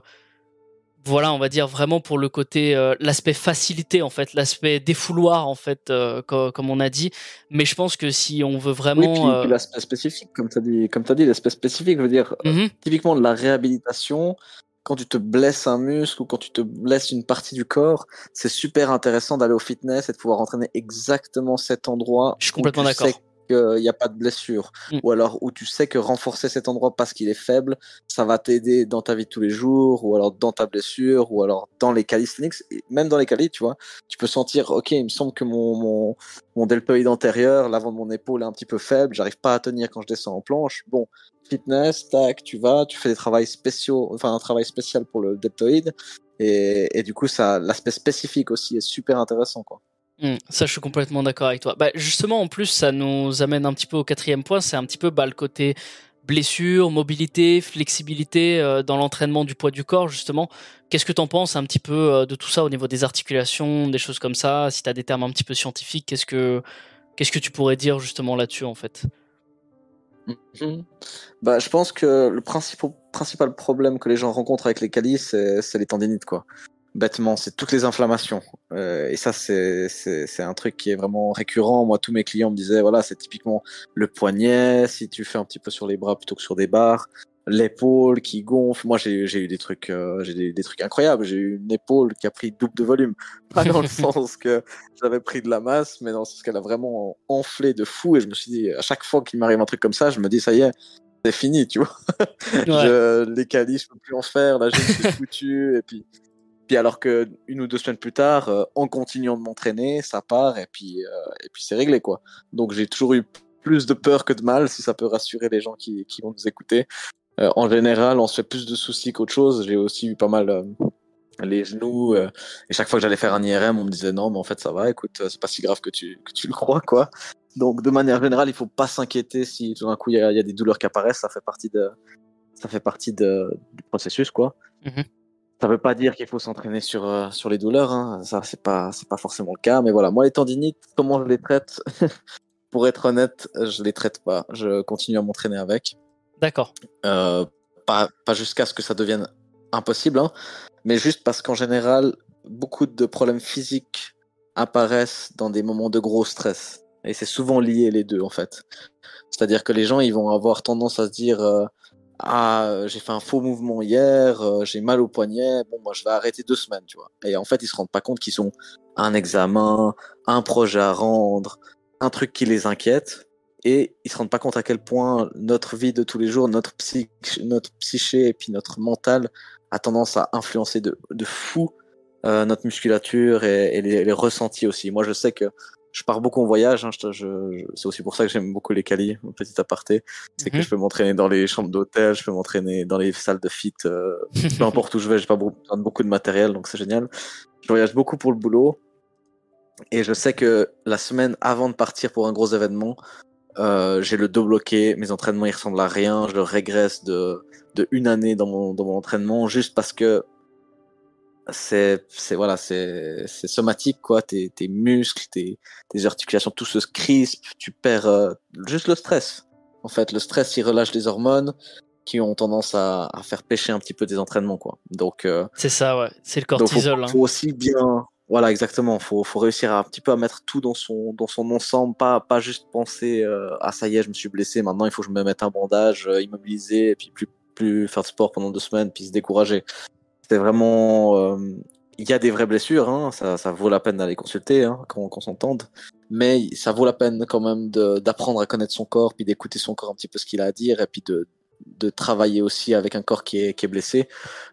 voilà, on va dire vraiment pour le côté euh, l'aspect facilité en fait, l'aspect défouloir en fait, comme, on a dit. Mais je pense que si on veut vraiment oui, l'aspect spécifique, comme tu as dit, comme as dit, l'aspect spécifique veut dire mhm. typiquement de la réhabilitation quand tu te blesses un muscle ou quand tu te blesses une partie du corps, c'est super intéressant d'aller au fitness et de pouvoir entraîner exactement cet endroit. Je suis complètement d'accord qu'il n'y a pas de blessure. Mm. Ou alors où tu sais que renforcer cet endroit parce qu'il est faible, ça va t'aider dans ta vie de tous les jours, ou alors dans ta blessure, ou alors dans les calisthenics, même dans les calis, tu vois. Tu peux sentir, ok, il me semble que mon, mon, mon deltoïde antérieur, l'avant de mon épaule est un petit peu faible, j'arrive pas à tenir quand je descends en planche. Bon, fitness, tac, tu vas, tu fais des travaux spéciaux, enfin un travail spécial pour le deltoïde, et, et du coup, ça, l'aspect spécifique aussi est super intéressant, quoi. Hmm, ça, je suis complètement d'accord avec toi. Bah, justement, en plus, ça nous amène un petit peu au quatrième point. C'est un petit peu bah, le côté blessure, mobilité, flexibilité euh, dans l'entraînement du poids du corps, justement. Qu'est-ce que tu en penses un petit peu euh, de tout ça au niveau des articulations, des choses comme ça? Si tu as des termes un petit peu scientifiques, qu'est-ce que, qu'est-ce que tu pourrais dire justement là-dessus, en fait? Mhm. bah, Je pense que le principal, principal problème que les gens rencontrent avec les calices, c'est les tendinites. Quoi bêtement, c'est toutes les inflammations. Euh, et ça, c'est, un truc qui est vraiment récurrent. Moi, tous mes clients me disaient, voilà, c'est typiquement le poignet, si tu fais un petit peu sur les bras plutôt que sur des barres, l'épaule qui gonfle. Moi, j'ai, eu des trucs, euh, j'ai des, trucs incroyables. J'ai eu une épaule qui a pris double de volume. Pas dans le sens que j'avais pris de la masse, mais dans le sens qu'elle a vraiment enflé de fou. Et je me suis dit, à chaque fois qu'il m'arrive un truc comme ça, je me dis, ça y est, c'est fini, tu vois. je, les calis, je peux plus en faire. Là, je suis foutu. Et puis, alors que une ou deux semaines plus tard, euh, en continuant de m'entraîner, ça part et puis euh, et puis c'est réglé quoi. Donc j'ai toujours eu plus de peur que de mal, si ça peut rassurer les gens qui, qui vont nous écouter. Euh, en général, on se fait plus de soucis qu'autre chose. J'ai aussi eu pas mal les genoux et chaque fois que j'allais faire un IRM, on me disait non, mais en fait ça va. Écoute, c'est pas si grave que tu que tu le crois quoi. Donc de manière générale, il faut pas s'inquiéter si tout d'un coup il y, a des douleurs qui apparaissent. Ça fait partie de ça fait partie de, du processus quoi. Mm-hmm. Ça veut pas dire qu'il faut s'entraîner sur euh, sur les douleurs, hein. ça c'est pas c'est pas forcément le cas. Mais voilà, moi les tendinites, comment je les traite? Pour être honnête, je les traite pas. Je continue à m'entraîner avec. D'accord. Euh, pas pas jusqu'à ce que ça devienne impossible, hein, mais juste parce qu'en général, beaucoup de problèmes physiques apparaissent dans des moments de gros stress. Et c'est souvent lié les deux en fait. C'est-à-dire que les gens ils vont avoir tendance à se dire euh, ah j'ai fait un faux mouvement hier, euh, j'ai mal au poignet, bon moi je vais arrêter deux semaines, tu vois. Et en fait ils se rendent pas compte qu'ils ont un examen, un projet à rendre, un truc qui les inquiète, et ils se rendent pas compte à quel point notre vie de tous les jours, notre psyché, notre psyché et puis notre mental a tendance à influencer de, de fou euh, notre musculature et, les, ressentis aussi. Moi je sais que je pars beaucoup en voyage. Hein, je, je, c'est aussi pour ça que j'aime beaucoup les calis, petit aparté. C'est que mhm. je peux m'entraîner dans les chambres d'hôtel, je peux m'entraîner dans les salles de fit, euh, peu importe où je vais. J'ai pas besoin de beaucoup de matériel, donc c'est génial. Je voyage beaucoup pour le boulot. Et je sais que la semaine avant de partir pour un gros événement, euh, j'ai le dos bloqué, mes entraînements ils ressemblent à rien, je régresse de, de une année dans mon, dans mon entraînement juste parce que c'est voilà c'est somatique quoi. Tes tes muscles tes tes articulations tout se crispe tu perds euh, juste le stress. En fait le stress il relâche des hormones qui ont tendance à, à faire pêcher un petit peu des entraînements quoi. Donc euh, c'est ça ouais. C'est le cortisol donc faut, faut, aussi bien voilà exactement. Faut faut réussir à un petit peu à mettre tout dans son dans son ensemble pas pas juste penser euh, ah ça y est je me suis blessé maintenant il faut que je me mette un bandage immobilisé et puis plus plus faire de sport pendant deux semaines puis se décourager c'est vraiment. Euh, il y a des vraies blessures, hein, ça, ça, vaut la peine d'aller consulter, hein, qu'on s'entende. Mais ça vaut la peine quand même d'apprendre à connaître son corps, puis d'écouter son corps un petit peu ce qu'il a à dire, et puis de, de travailler aussi avec un corps qui est, qui est blessé.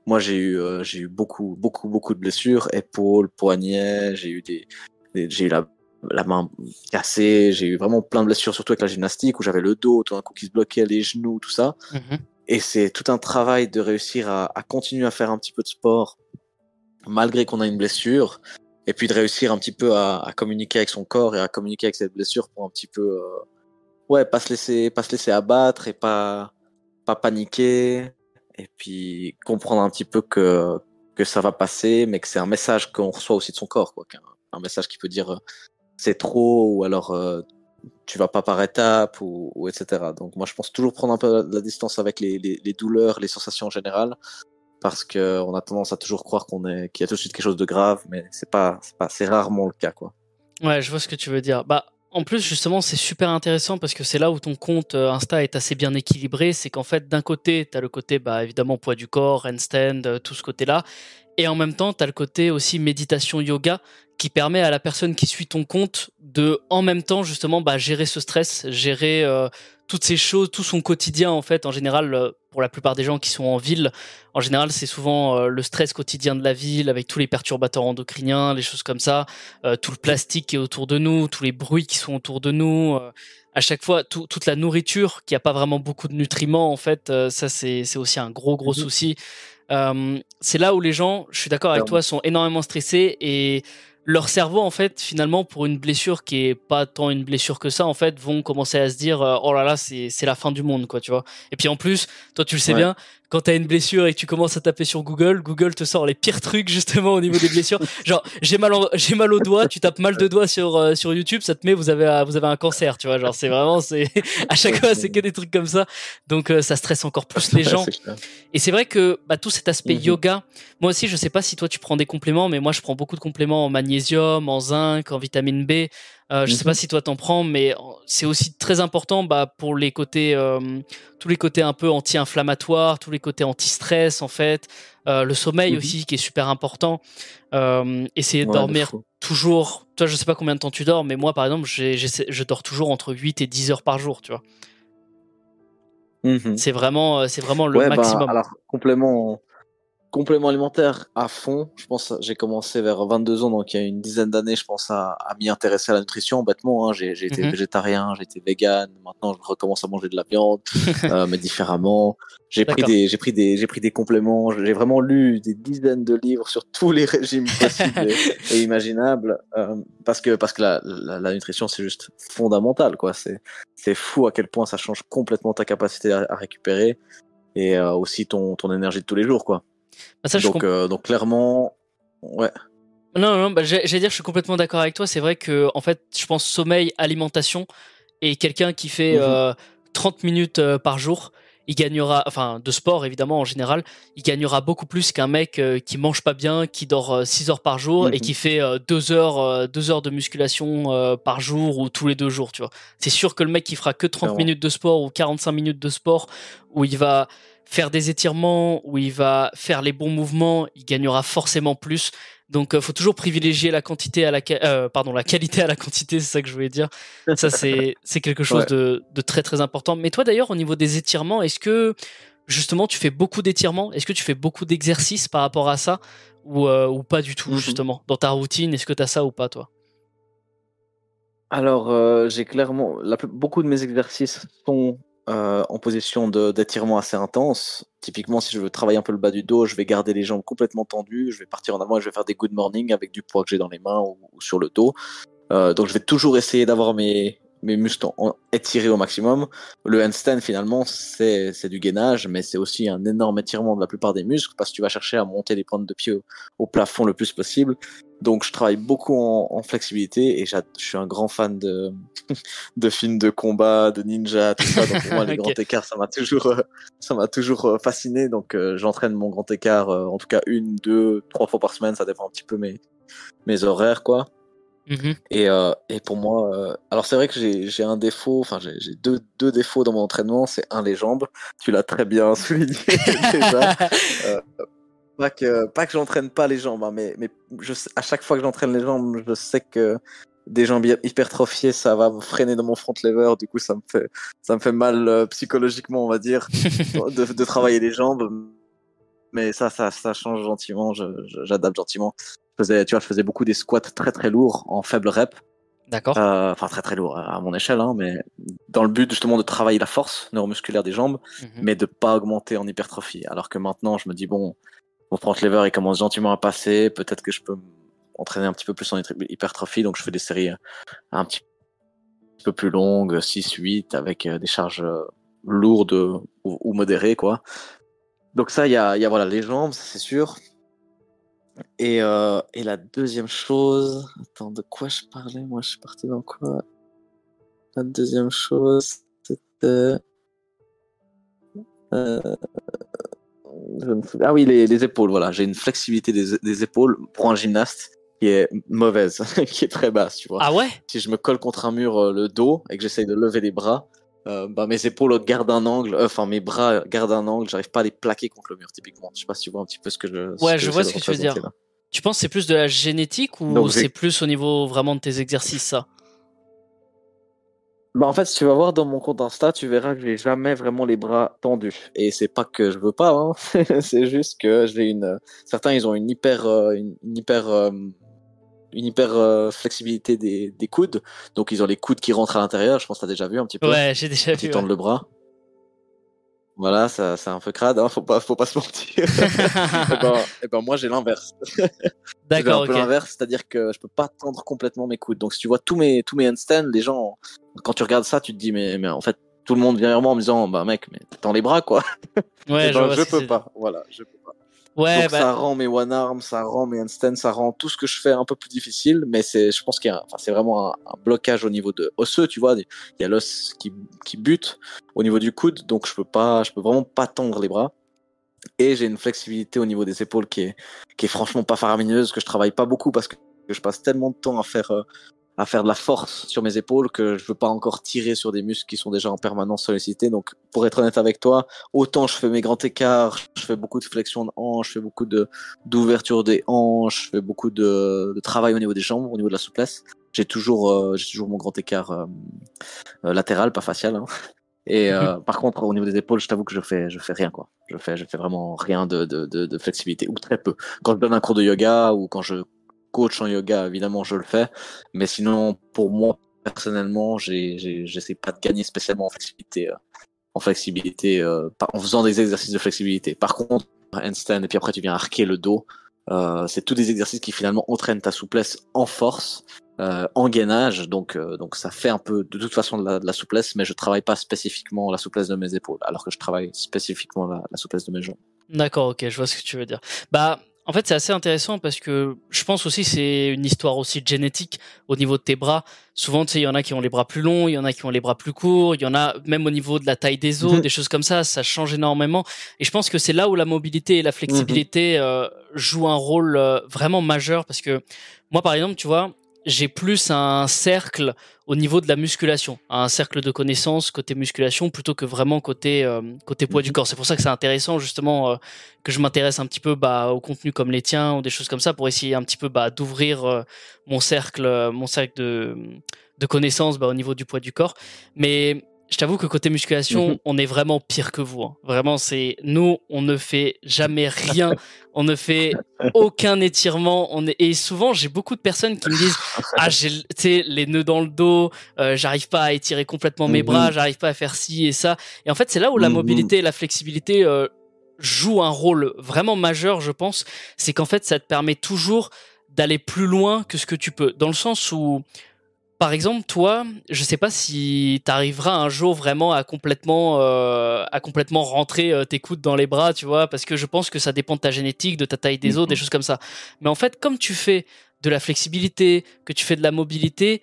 Moi, j'ai eu, euh, j'ai eu beaucoup, beaucoup, beaucoup de blessures, épaules, poignets, j'ai eu des, j'ai eu la, la main cassée, j'ai eu vraiment plein de blessures, surtout avec la gymnastique où j'avais le dos, tout d'un coup qui se bloquait, les genoux, tout ça. Mhm. Et c'est tout un travail de réussir à, continuer à faire un petit peu de sport malgré qu'on a une blessure, et puis de réussir un petit peu à, à, communiquer avec son corps et à communiquer avec cette blessure pour un petit peu, euh, ouais, pas se laisser, pas se laisser abattre et pas, pas paniquer, et puis comprendre un petit peu que que ça va passer, mais que c'est un message qu'on reçoit aussi de son corps, quoi, un, message qui peut dire euh, c'est trop ou alors euh, tu vas pas par étapes ou, etc. Donc moi je pense toujours prendre un peu la distance avec les, les, douleurs, les sensations en général, parce que on a tendance à toujours croire qu'on est qu'il y a tout de suite quelque chose de grave, mais c'est pas c'est pas c'est rarement le cas quoi. Ouais, je vois ce que tu veux dire. Bah en plus, justement, c'est super intéressant parce que c'est là où ton compte euh, Insta est assez bien équilibré. C'est qu'en fait, d'un côté, tu as le côté, bah, évidemment, poids du corps, handstand, euh, tout ce côté-là. Et en même temps, tu as le côté aussi méditation yoga qui permet à la personne qui suit ton compte de, en même temps, justement, bah, gérer ce stress, gérer euh, toutes ces choses, tout son quotidien, en fait. En général, pour la plupart des gens qui sont en ville, en général, c'est souvent euh, le stress quotidien de la ville avec tous les perturbateurs endocriniens, les choses comme ça, euh, tout le plastique qui est autour de nous, tous les bruits qui sont autour de nous. Euh, à chaque fois, toute la nourriture qui a pas vraiment beaucoup de nutriments, en fait, ça c'est aussi un gros gros mhm. Souci. c'est là où les gens, je suis d'accord avec toi, sont énormément stressés et leur cerveau en fait finalement pour une blessure qui est pas tant une blessure que ça en fait vont commencer à se dire oh là là c'est c'est la fin du monde quoi tu vois et puis en plus toi tu le sais bien quand t'as une blessure et que tu commences à taper sur Google, Google te sort les pires trucs justement au niveau des blessures. Genre j'ai mal j'ai mal au doigt, tu tapes mal de doigts sur euh, sur YouTube, ça te met vous avez vous avez un cancer, tu vois. Genre c'est vraiment c'est à chaque fois c'est que des trucs comme ça. Donc euh, ça stresse encore plus les gens. Et c'est vrai que bah, tout cet aspect mhm. yoga, moi aussi je sais pas si toi tu prends des compléments, mais moi je prends beaucoup de compléments en magnésium, en zinc, en vitamine B. Euh, je sais pas mhm. si toi t'en prends, mais c'est aussi très important bah, pour les côtés, euh, tous les côtés un peu anti-inflammatoires, tous les côtés anti-stress en fait, euh, le sommeil mhm. aussi qui est super important. Essayer de dormir toujours. Toi, je sais pas combien de temps tu dors, mais moi par exemple, je dors toujours entre 8 et 10 heures par jour, tu vois. Mhm. C'est vraiment, c'est vraiment le bah, maximum. alors complément, complément alimentaire à fond. Je pense j'ai commencé vers 22 ans, donc il y a une dizaine d'années, je pense à, à m'y intéresser à la nutrition. Bêtement, hein, j'ai été mhm. végétarien, j'ai été vegan. Maintenant, je recommence à manger de la viande, euh, mais différemment. J'ai pris des, j'ai pris des, j'ai pris des compléments. J'ai vraiment lu des dizaines de livres sur tous les régimes possibles et, imaginables, euh, parce que parce que la, la, la nutrition c'est juste fondamental, quoi. C'est c'est fou à quel point ça change complètement ta capacité à, à récupérer et euh, aussi ton ton énergie de tous les jours, quoi. Bah, donc, euh, donc clairement, ouais. Non, non, bah, j'allais dire, je suis complètement d'accord avec toi. C'est vrai que, en fait, je pense sommeil, alimentation, et quelqu'un qui fait 30 mhm. euh, minutes euh, par jour, il gagnera, enfin, de sport évidemment en général, il gagnera beaucoup plus qu'un mec qui mange pas bien, qui dort 6 heures par jour et mhm. qui fait 2 heures, 2 heures de musculation par jour ou tous les deux jours, tu vois. C'est sûr que le mec qui fera que 30 minutes de sport ou 45 minutes de sport, où il va faire des étirements, où il va faire les bons mouvements, il gagnera forcément plus. Donc, il euh, faut toujours privilégier la quantité à la euh, pardon la qualité à la quantité, c'est ça que je voulais dire. Ça c'est c'est quelque chose de, de très très important. Mais toi d'ailleurs au niveau des étirements, est-ce que justement tu fais beaucoup d'étirements? Est-ce que tu fais beaucoup d'exercices par rapport à ça? Ou euh, ou pas du tout mm-hmm. justement? Dans ta routine Est-ce que tu as ça ou pas toi? Alors, j'ai clairement la, beaucoup de mes exercices sont euh, en position d'étirement assez intense. Typiquement, si je veux travailler un peu le bas du dos, je vais garder les jambes complètement tendues, je vais partir en avant et je vais faire des good morning avec du poids que j'ai dans les mains ou, sur le dos. Euh, donc je vais toujours essayer d'avoir mes, mes muscles étirés au maximum. Le handstand, finalement, c'est du gainage, mais c'est aussi un énorme étirement de la plupart des muscles parce que tu vas chercher à monter les pointes de pied au plafond le plus possible. Donc je travaille beaucoup en, en flexibilité et je suis un grand fan de, de films de combat, de ninja, tout ça. Donc pour moi les grands écarts ça m'a toujours euh, ça m'a toujours euh, fasciné. Donc euh, j'entraîne mon grand écart en tout cas une, deux, trois fois par semaine, ça dépend un petit peu mes mes horaires quoi. Mm-hmm. Et, et pour moi, alors c'est vrai que j'ai un défaut, enfin j'ai deux, deux défauts dans mon entraînement, c'est un les jambes, tu l'as très bien souligné déjà. Pas que, pas que j'entraîne pas les jambes, hein, mais, mais je, à chaque fois que j'entraîne les jambes, je sais que des jambes hypertrophiées, ça va freiner dans mon front lever. Du coup, ça me fait, ça me fait mal euh, psychologiquement, on va dire, de, de, travailler les jambes. Mais ça, ça, ça change gentiment. J'adapte gentiment. Je faisais, tu vois, je faisais beaucoup des squats très très lourds en faible rep. D'accord. Euh, enfin, très très lourd à mon échelle, hein, mais dans le but justement de travailler la force neuromusculaire des jambes, mhm. mais de pas augmenter en hypertrophie. Alors que maintenant, je me dis bon, mon front lever il commence gentiment à passer. Peut-être que je peux entraîner un petit peu plus en hypertrophie, donc je fais des séries un petit peu plus longues, 6, 8, avec euh, des charges euh, lourdes ou, modérées, quoi. Donc ça, il y a, y a, voilà les jambes, c'est sûr. Et, euh, et la deuxième chose, attends, de quoi je parlais? Moi, je suis parti dans quoi? La deuxième chose, c'était. Euh... Ah oui, les, les épaules, voilà. J'ai une flexibilité des, des, épaules pour un gymnaste qui est mauvaise, qui est très basse, tu vois. Ah ouais? Si je me colle contre un mur euh, le dos et que j'essaye de lever les bras, euh, bah, mes épaules gardent un angle, euh, enfin mes bras gardent un angle, j'arrive pas à les plaquer contre le mur typiquement. Je sais pas si tu vois un petit peu ce que je. Ouais, je vois ce que tu veux dire. Tu penses c'est plus de la génétique ou c'est plus au niveau vraiment de tes exercices ça? Bah en fait, si tu vas voir dans mon compte Insta, tu verras que j'ai jamais vraiment les bras tendus. Et c'est pas que je veux pas, hein. c'est juste que j'ai une. Certains, ils ont une hyper, une, hyper une hyper euh, flexibilité des, des, coudes. Donc ils ont les coudes qui rentrent à l'intérieur. Je pense que t'as déjà vu un petit peu. Ouais, j'ai déjà vu. Ils tendent le bras. Voilà, ça, c'est un peu crade, hein, faut pas, faut pas se mentir. et, eh ben, et eh ben, moi j'ai l'inverse. D'accord, un peu l'inverse, c'est-à-dire que je peux pas tendre complètement mes coudes. Donc si tu vois tous mes, tous mes handstands, les gens, quand tu regardes ça, tu te dis mais, mais en fait tout le monde vient vers moi en me disant bah mec, mais tends les bras quoi. Ouais, ben, je, je peux pas. Voilà, je peux pas. Ouais, Donc bah ça rend mes one arm, ça rend mes handstands, ça rend tout ce que je fais un peu plus difficile, mais c'est, je pense qu'il y a, enfin, c'est vraiment un, blocage au niveau de osseux, tu vois. Il y a l'os qui, qui bute au niveau du coude, donc je peux pas, je peux vraiment pas tendre les bras. Et j'ai une flexibilité au niveau des épaules qui est, qui est franchement pas faramineuse, que je travaille pas beaucoup parce que je passe tellement de temps à faire euh, à faire de la force sur mes épaules que je veux pas encore tirer sur des muscles qui sont déjà en permanence sollicités. Donc, pour être honnête avec toi, autant je fais mes grands écarts, je fais beaucoup de flexion de hanches, je fais beaucoup de d'ouverture des hanches, je fais beaucoup de, de, travail au niveau des jambes, au niveau de la souplesse. J'ai toujours, euh, j'ai toujours mon grand écart euh, euh, latéral, pas facial. Hein. Et mhm. par contre, au niveau des épaules, je t'avoue que je fais, je fais rien quoi. Je fais, je fais vraiment rien de, de, de, de flexibilité ou très peu. Quand je donne un cours de yoga ou quand je coach en yoga, évidemment, je le fais. Mais sinon, pour moi, personnellement, j'essaie pas de gagner spécialement en flexibilité, euh, euh, en faisant des exercices de flexibilité. Par contre, handstand et puis après tu viens arquer le dos. Euh, c'est tous des exercices qui finalement entraînent ta souplesse en force, en gainage. Donc, donc ça fait un peu de toute façon de la, de la, souplesse, mais je travaille pas spécifiquement la souplesse de mes épaules, alors que je travaille spécifiquement la, la souplesse de mes jambes. D'accord, ok, je vois ce que tu veux dire. Bah, en fait, c'est assez intéressant parce que je pense aussi c'est une histoire aussi génétique au niveau de tes bras. Souvent, tu sais, il y en a qui ont les bras plus longs, il y en a qui ont les bras plus courts, il y en a même au niveau de la taille des os, mhm. des choses comme ça, ça change énormément. Et je pense que c'est là où la mobilité et la flexibilité mhm. euh, jouent un rôle euh, vraiment majeur parce que moi, par exemple, tu vois, j'ai plus un cercle au niveau de la musculation, un cercle de connaissances côté musculation plutôt que vraiment côté euh, côté poids du mhm. corps. C'est pour ça que c'est intéressant justement euh, que je m'intéresse un petit peu bah, au contenu comme les tiens ou des choses comme ça pour essayer un petit peu bah, d'ouvrir euh, mon cercle mon cercle de de connaissances bah, au niveau du poids du corps. Mais je t'avoue que côté musculation, mhm. on est vraiment pire que vous. Hein. Vraiment, c'est nous, on ne fait jamais rien, on ne fait aucun étirement. On est... et souvent, j'ai beaucoup de personnes qui me disent ah j'ai les nœuds dans le dos, euh, j'arrive pas à étirer complètement mes bras, mhm. j'arrive pas à faire ci et ça. Et en fait, c'est là où la mhm. mobilité et la flexibilité euh, jouent un rôle vraiment majeur, je pense. C'est qu'en fait, ça te permet toujours d'aller plus loin que ce que tu peux, dans le sens où par exemple, toi, je sais pas si tu arriveras un jour vraiment à complètement, euh, à complètement rentrer euh, tes coudes dans les bras, tu vois, parce que je pense que ça dépend de ta génétique, de ta taille des os, des mhm. choses comme ça. Mais en fait, comme tu fais de la flexibilité, que tu fais de la mobilité,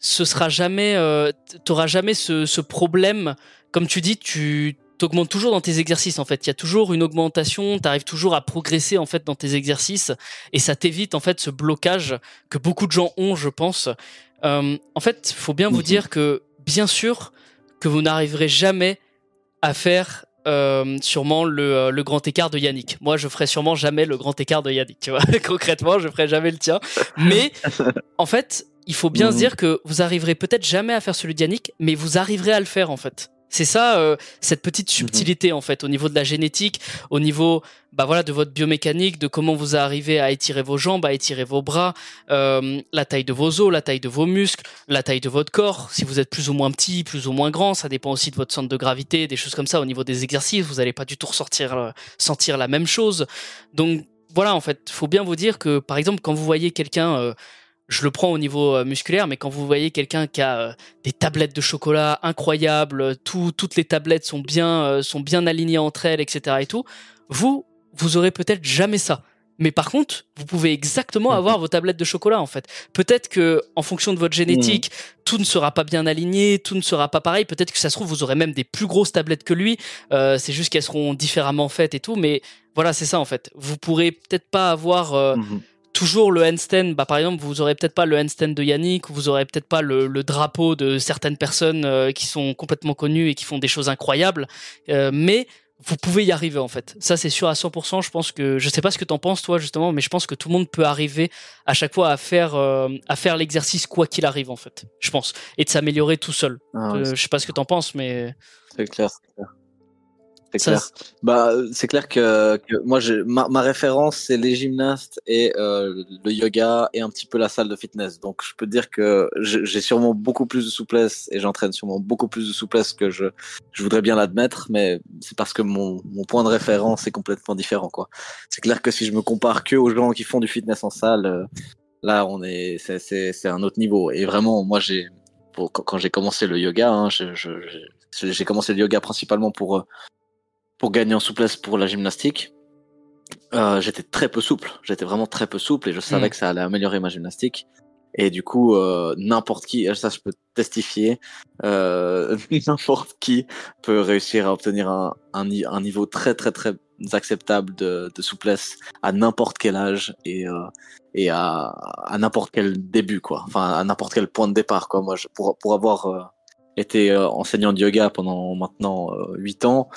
ce sera jamais, euh, t'auras jamais ce, ce problème. Comme tu dis, tu t'augmentes toujours dans tes exercices en fait. Il y a toujours une augmentation, tu arrives toujours à progresser en fait dans tes exercices et ça t'évite en fait ce blocage que beaucoup de gens ont, je pense. Euh, en fait, il faut bien vous mhm. dire que, bien sûr, que vous n'arriverez jamais à faire euh, sûrement euh, le, grand écart de Yannick. Moi, je ferai sûrement jamais le grand écart de Yannick. Tu vois, concrètement, je ferai jamais le tien. Mais en fait, il faut bien se mhm. dire que vous arriverez peut-être jamais à faire celui d'Yannick, mais vous arriverez à le faire en fait. C'est ça, euh, cette petite mhm. subtilité en fait, au niveau de la génétique, au niveau, bah voilà, de votre biomécanique, de comment vous arrivez à étirer vos jambes, à étirer vos bras, euh, la taille de vos os, la taille de vos muscles, la taille de votre corps. Si vous êtes plus ou moins petit, plus ou moins grand, ça dépend aussi de votre centre de gravité, des choses comme ça. Au niveau des exercices, vous n'allez pas du tout ressortir, euh, sentir la même chose. Donc voilà, en fait, faut bien vous dire que, par exemple, quand vous voyez quelqu'un je le prends au niveau euh, musculaire, mais quand vous voyez quelqu'un qui a euh, des tablettes de chocolat incroyables, tout, toutes les tablettes sont bien, euh, sont bien alignées entre elles, etc. et tout, vous, vous aurez peut-être jamais ça. Mais par contre, vous pouvez exactement mhm. avoir vos tablettes de chocolat en fait. Peut-être que en fonction de votre génétique, mhm. tout ne sera pas bien aligné, tout ne sera pas pareil. Peut-être que ça se trouve vous aurez même des plus grosses tablettes que lui. c'est juste qu'elles seront différemment faites et tout. Mais voilà, c'est ça en fait. Vous pourrez peut-être pas avoir mhm toujours le handstand, bah par exemple, vous aurez peut-être pas le handstand de Yannick, vous aurez peut-être pas le, drapeau de certaines personnes euh, qui sont complètement connues et qui font des choses incroyables, euh, mais vous pouvez y arriver en fait. Ça c'est sûr à 100%. Je pense que je sais pas ce que t'en penses toi justement, mais je pense que tout le monde peut arriver à chaque fois à faire euh, à faire l'exercice quoi qu'il arrive en fait. Je pense et de s'améliorer tout seul. Ah je sais pas ce que t'en penses, mais c'est clair. clair. C'est clair. Bah, c'est clair que, que moi, ma, ma référence, c'est les gymnastes et euh, le yoga et un petit peu la salle de fitness. Donc, je peux dire que j'ai sûrement beaucoup plus de souplesse et j'entraîne sûrement beaucoup plus de souplesse que je, je voudrais bien l'admettre, mais c'est parce que mon, mon point de référence est complètement différent, quoi. C'est clair que si je me compare que aux gens qui font du fitness en salle, euh, là, on est, c'est un autre niveau. Et vraiment, moi, j'ai, quand j'ai commencé le yoga, hein, j'ai commencé le yoga principalement pour euh, pour gagner en souplesse pour la gymnastique. Euh, j'étais très peu souple, j'étais vraiment très peu souple et je savais mm. que ça allait améliorer ma gymnastique. Et du coup, euh, n'importe qui, ça je peux testifier, euh, n'importe qui peut réussir à obtenir un, un, un, niveau très très très acceptable de, de souplesse à n'importe quel âge et, euh, et à, à n'importe quel début quoi, enfin à n'importe quel point de départ quoi. Moi, je, pour pour avoir été enseignant de yoga pendant maintenant 8 ans,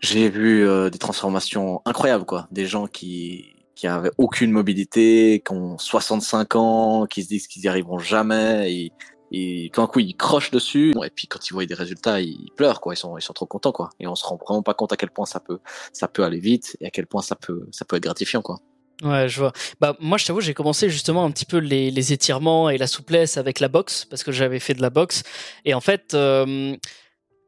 j'ai vu euh, des transformations incroyables, quoi. Des gens qui qui avaient aucune mobilité, qui ont 65 ans, qui se disent qu'ils y arriveront jamais, et, et tout d'un coup ils crochent dessus, et puis quand ils voient des résultats, ils pleurent, quoi. Ils sont ils sont trop contents, quoi. Et on se rend vraiment pas compte à quel point ça peut ça peut aller vite et à quel point ça peut ça peut être gratifiant, quoi. Ouais, je vois. Bah moi, je t'avoue, j'ai commencé justement un petit peu les, les, étirements et la souplesse avec la boxe parce que j'avais fait de la boxe et en fait. Euh,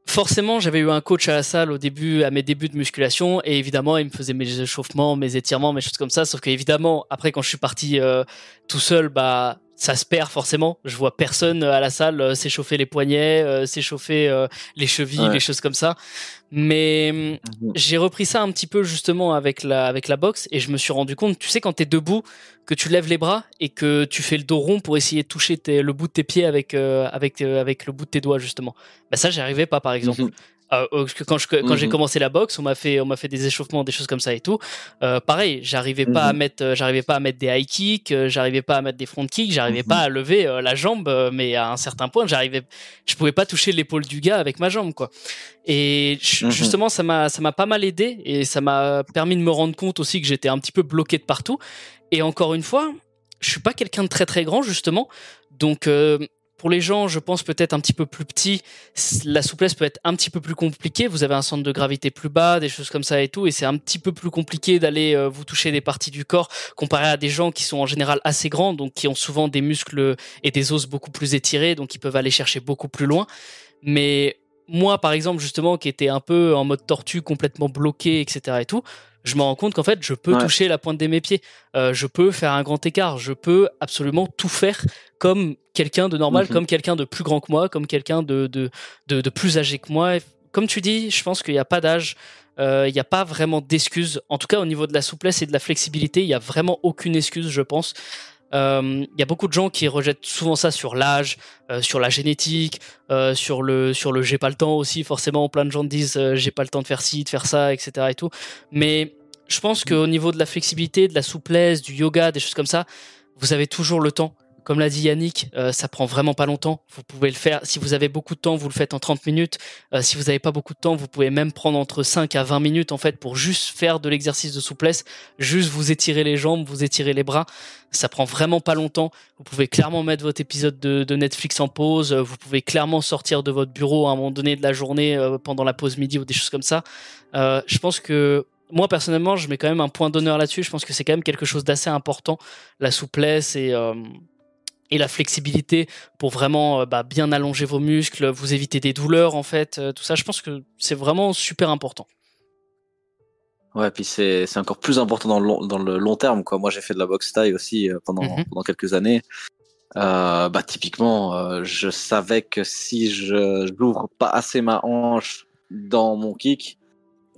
forcément, j'avais eu un coach à la salle au début, à mes débuts de musculation, et évidemment, il me faisait mes échauffements, mes étirements, mes choses comme ça. Sauf qu'évidemment, après, quand je suis parti euh, tout seul, bah, ça se perd forcément. Je vois personne à la salle euh, s'échauffer les poignets, euh, s'échauffer euh, les chevilles, les choses comme ça. Mais mhm. j'ai repris ça un petit peu justement avec la avec la boxe et je me suis rendu compte, tu sais, quand t'es debout, que tu lèves les bras et que tu fais le dos rond pour essayer de toucher le bout de tes pieds avec avec avec le bout de tes doigts justement. Bah ça, j'y arrivais pas par exemple. Mhm. Euh, quand je, quand j'ai mhm. commencé la boxe, on m'a fait on m'a fait des échauffements, des choses comme ça et tout. Euh, pareil, j'arrivais pas à mhm. mettre euh, j'arrivais pas à mettre des high kicks, euh, j'arrivais pas à mettre des front kicks, j'arrivais mhm. pas à lever la jambe, mais à un certain point, j'arrivais je pouvais pas toucher l'épaule du gars avec ma jambe quoi. Et justement, ça m'a ça m'a pas mal aidé et ça m'a permis de me rendre compte aussi que j'étais un petit peu bloqué de partout. Et encore une fois, je suis pas quelqu'un de très très grand justement, donc pour les gens, je pense peut-être un petit peu plus petits, la souplesse peut être un petit peu plus compliquée. Vous avez un centre de gravité plus bas, des choses comme ça et tout, et c'est un petit peu plus compliqué d'aller euh, vous toucher des parties du corps comparé à des gens qui sont en général assez grands, donc qui ont souvent des muscles et des os beaucoup plus étirés, donc ils peuvent aller chercher beaucoup plus loin. Mais moi, par exemple, justement, qui était un peu en mode tortue, complètement bloqué, etc. et tout, je me rends compte qu'en fait, je peux toucher la pointe de mes pieds, euh, je peux faire un grand écart, je peux absolument tout faire comme quelqu'un de normal, mhm. comme quelqu'un de plus grand que moi, comme quelqu'un de, de, de, plus âgé que moi. Comme tu dis, je pense qu'il n'y a pas d'âge, euh, il n'y a pas vraiment d'excuses. En tout cas, au niveau de la souplesse et de la flexibilité, il n'y a vraiment aucune excuse, je pense. Euh, il y a beaucoup de gens qui rejettent souvent ça sur l'âge, sur la génétique, sur le sur le j'ai pas le temps aussi. Forcément, plein de gens disent j'ai pas le temps de faire ci, de faire ça, etc. et tout. Mais je pense qu'au niveau de la flexibilité, de la souplesse, du yoga, des choses comme ça, vous avez toujours le temps. comme l'a dit Yannick, euh, ça prend vraiment pas longtemps. Vous pouvez le faire. Si vous avez beaucoup de temps, vous le faites en 30 minutes. Euh, si vous n'avez pas beaucoup de temps, vous pouvez même prendre entre 5 à 20 minutes en fait pour juste faire de l'exercice de souplesse, juste vous étirer les jambes, vous étirer les bras. Ça prend vraiment pas longtemps. Vous pouvez clairement mettre votre épisode de, Netflix en pause. Vous pouvez clairement sortir de votre bureau à un moment donné de la journée euh, pendant la pause midi ou des choses comme ça. je pense que moi personnellement, je mets quand même un point d'honneur là-dessus. Je pense que c'est quand même quelque chose d'assez important, la souplesse et et la flexibilité pour vraiment euh, bah, bien allonger vos muscles, vous éviter des douleurs en fait, euh, tout ça, je pense que c'est vraiment super important. Ouais, puis c'est encore plus important dans le long, dans le long terme. Quoi. Moi, j'ai fait de la boxe taille aussi euh, pendant, mhm. pendant quelques années. Euh, bah, typiquement, je savais que si je n'ouvre pas assez ma hanche dans mon kick,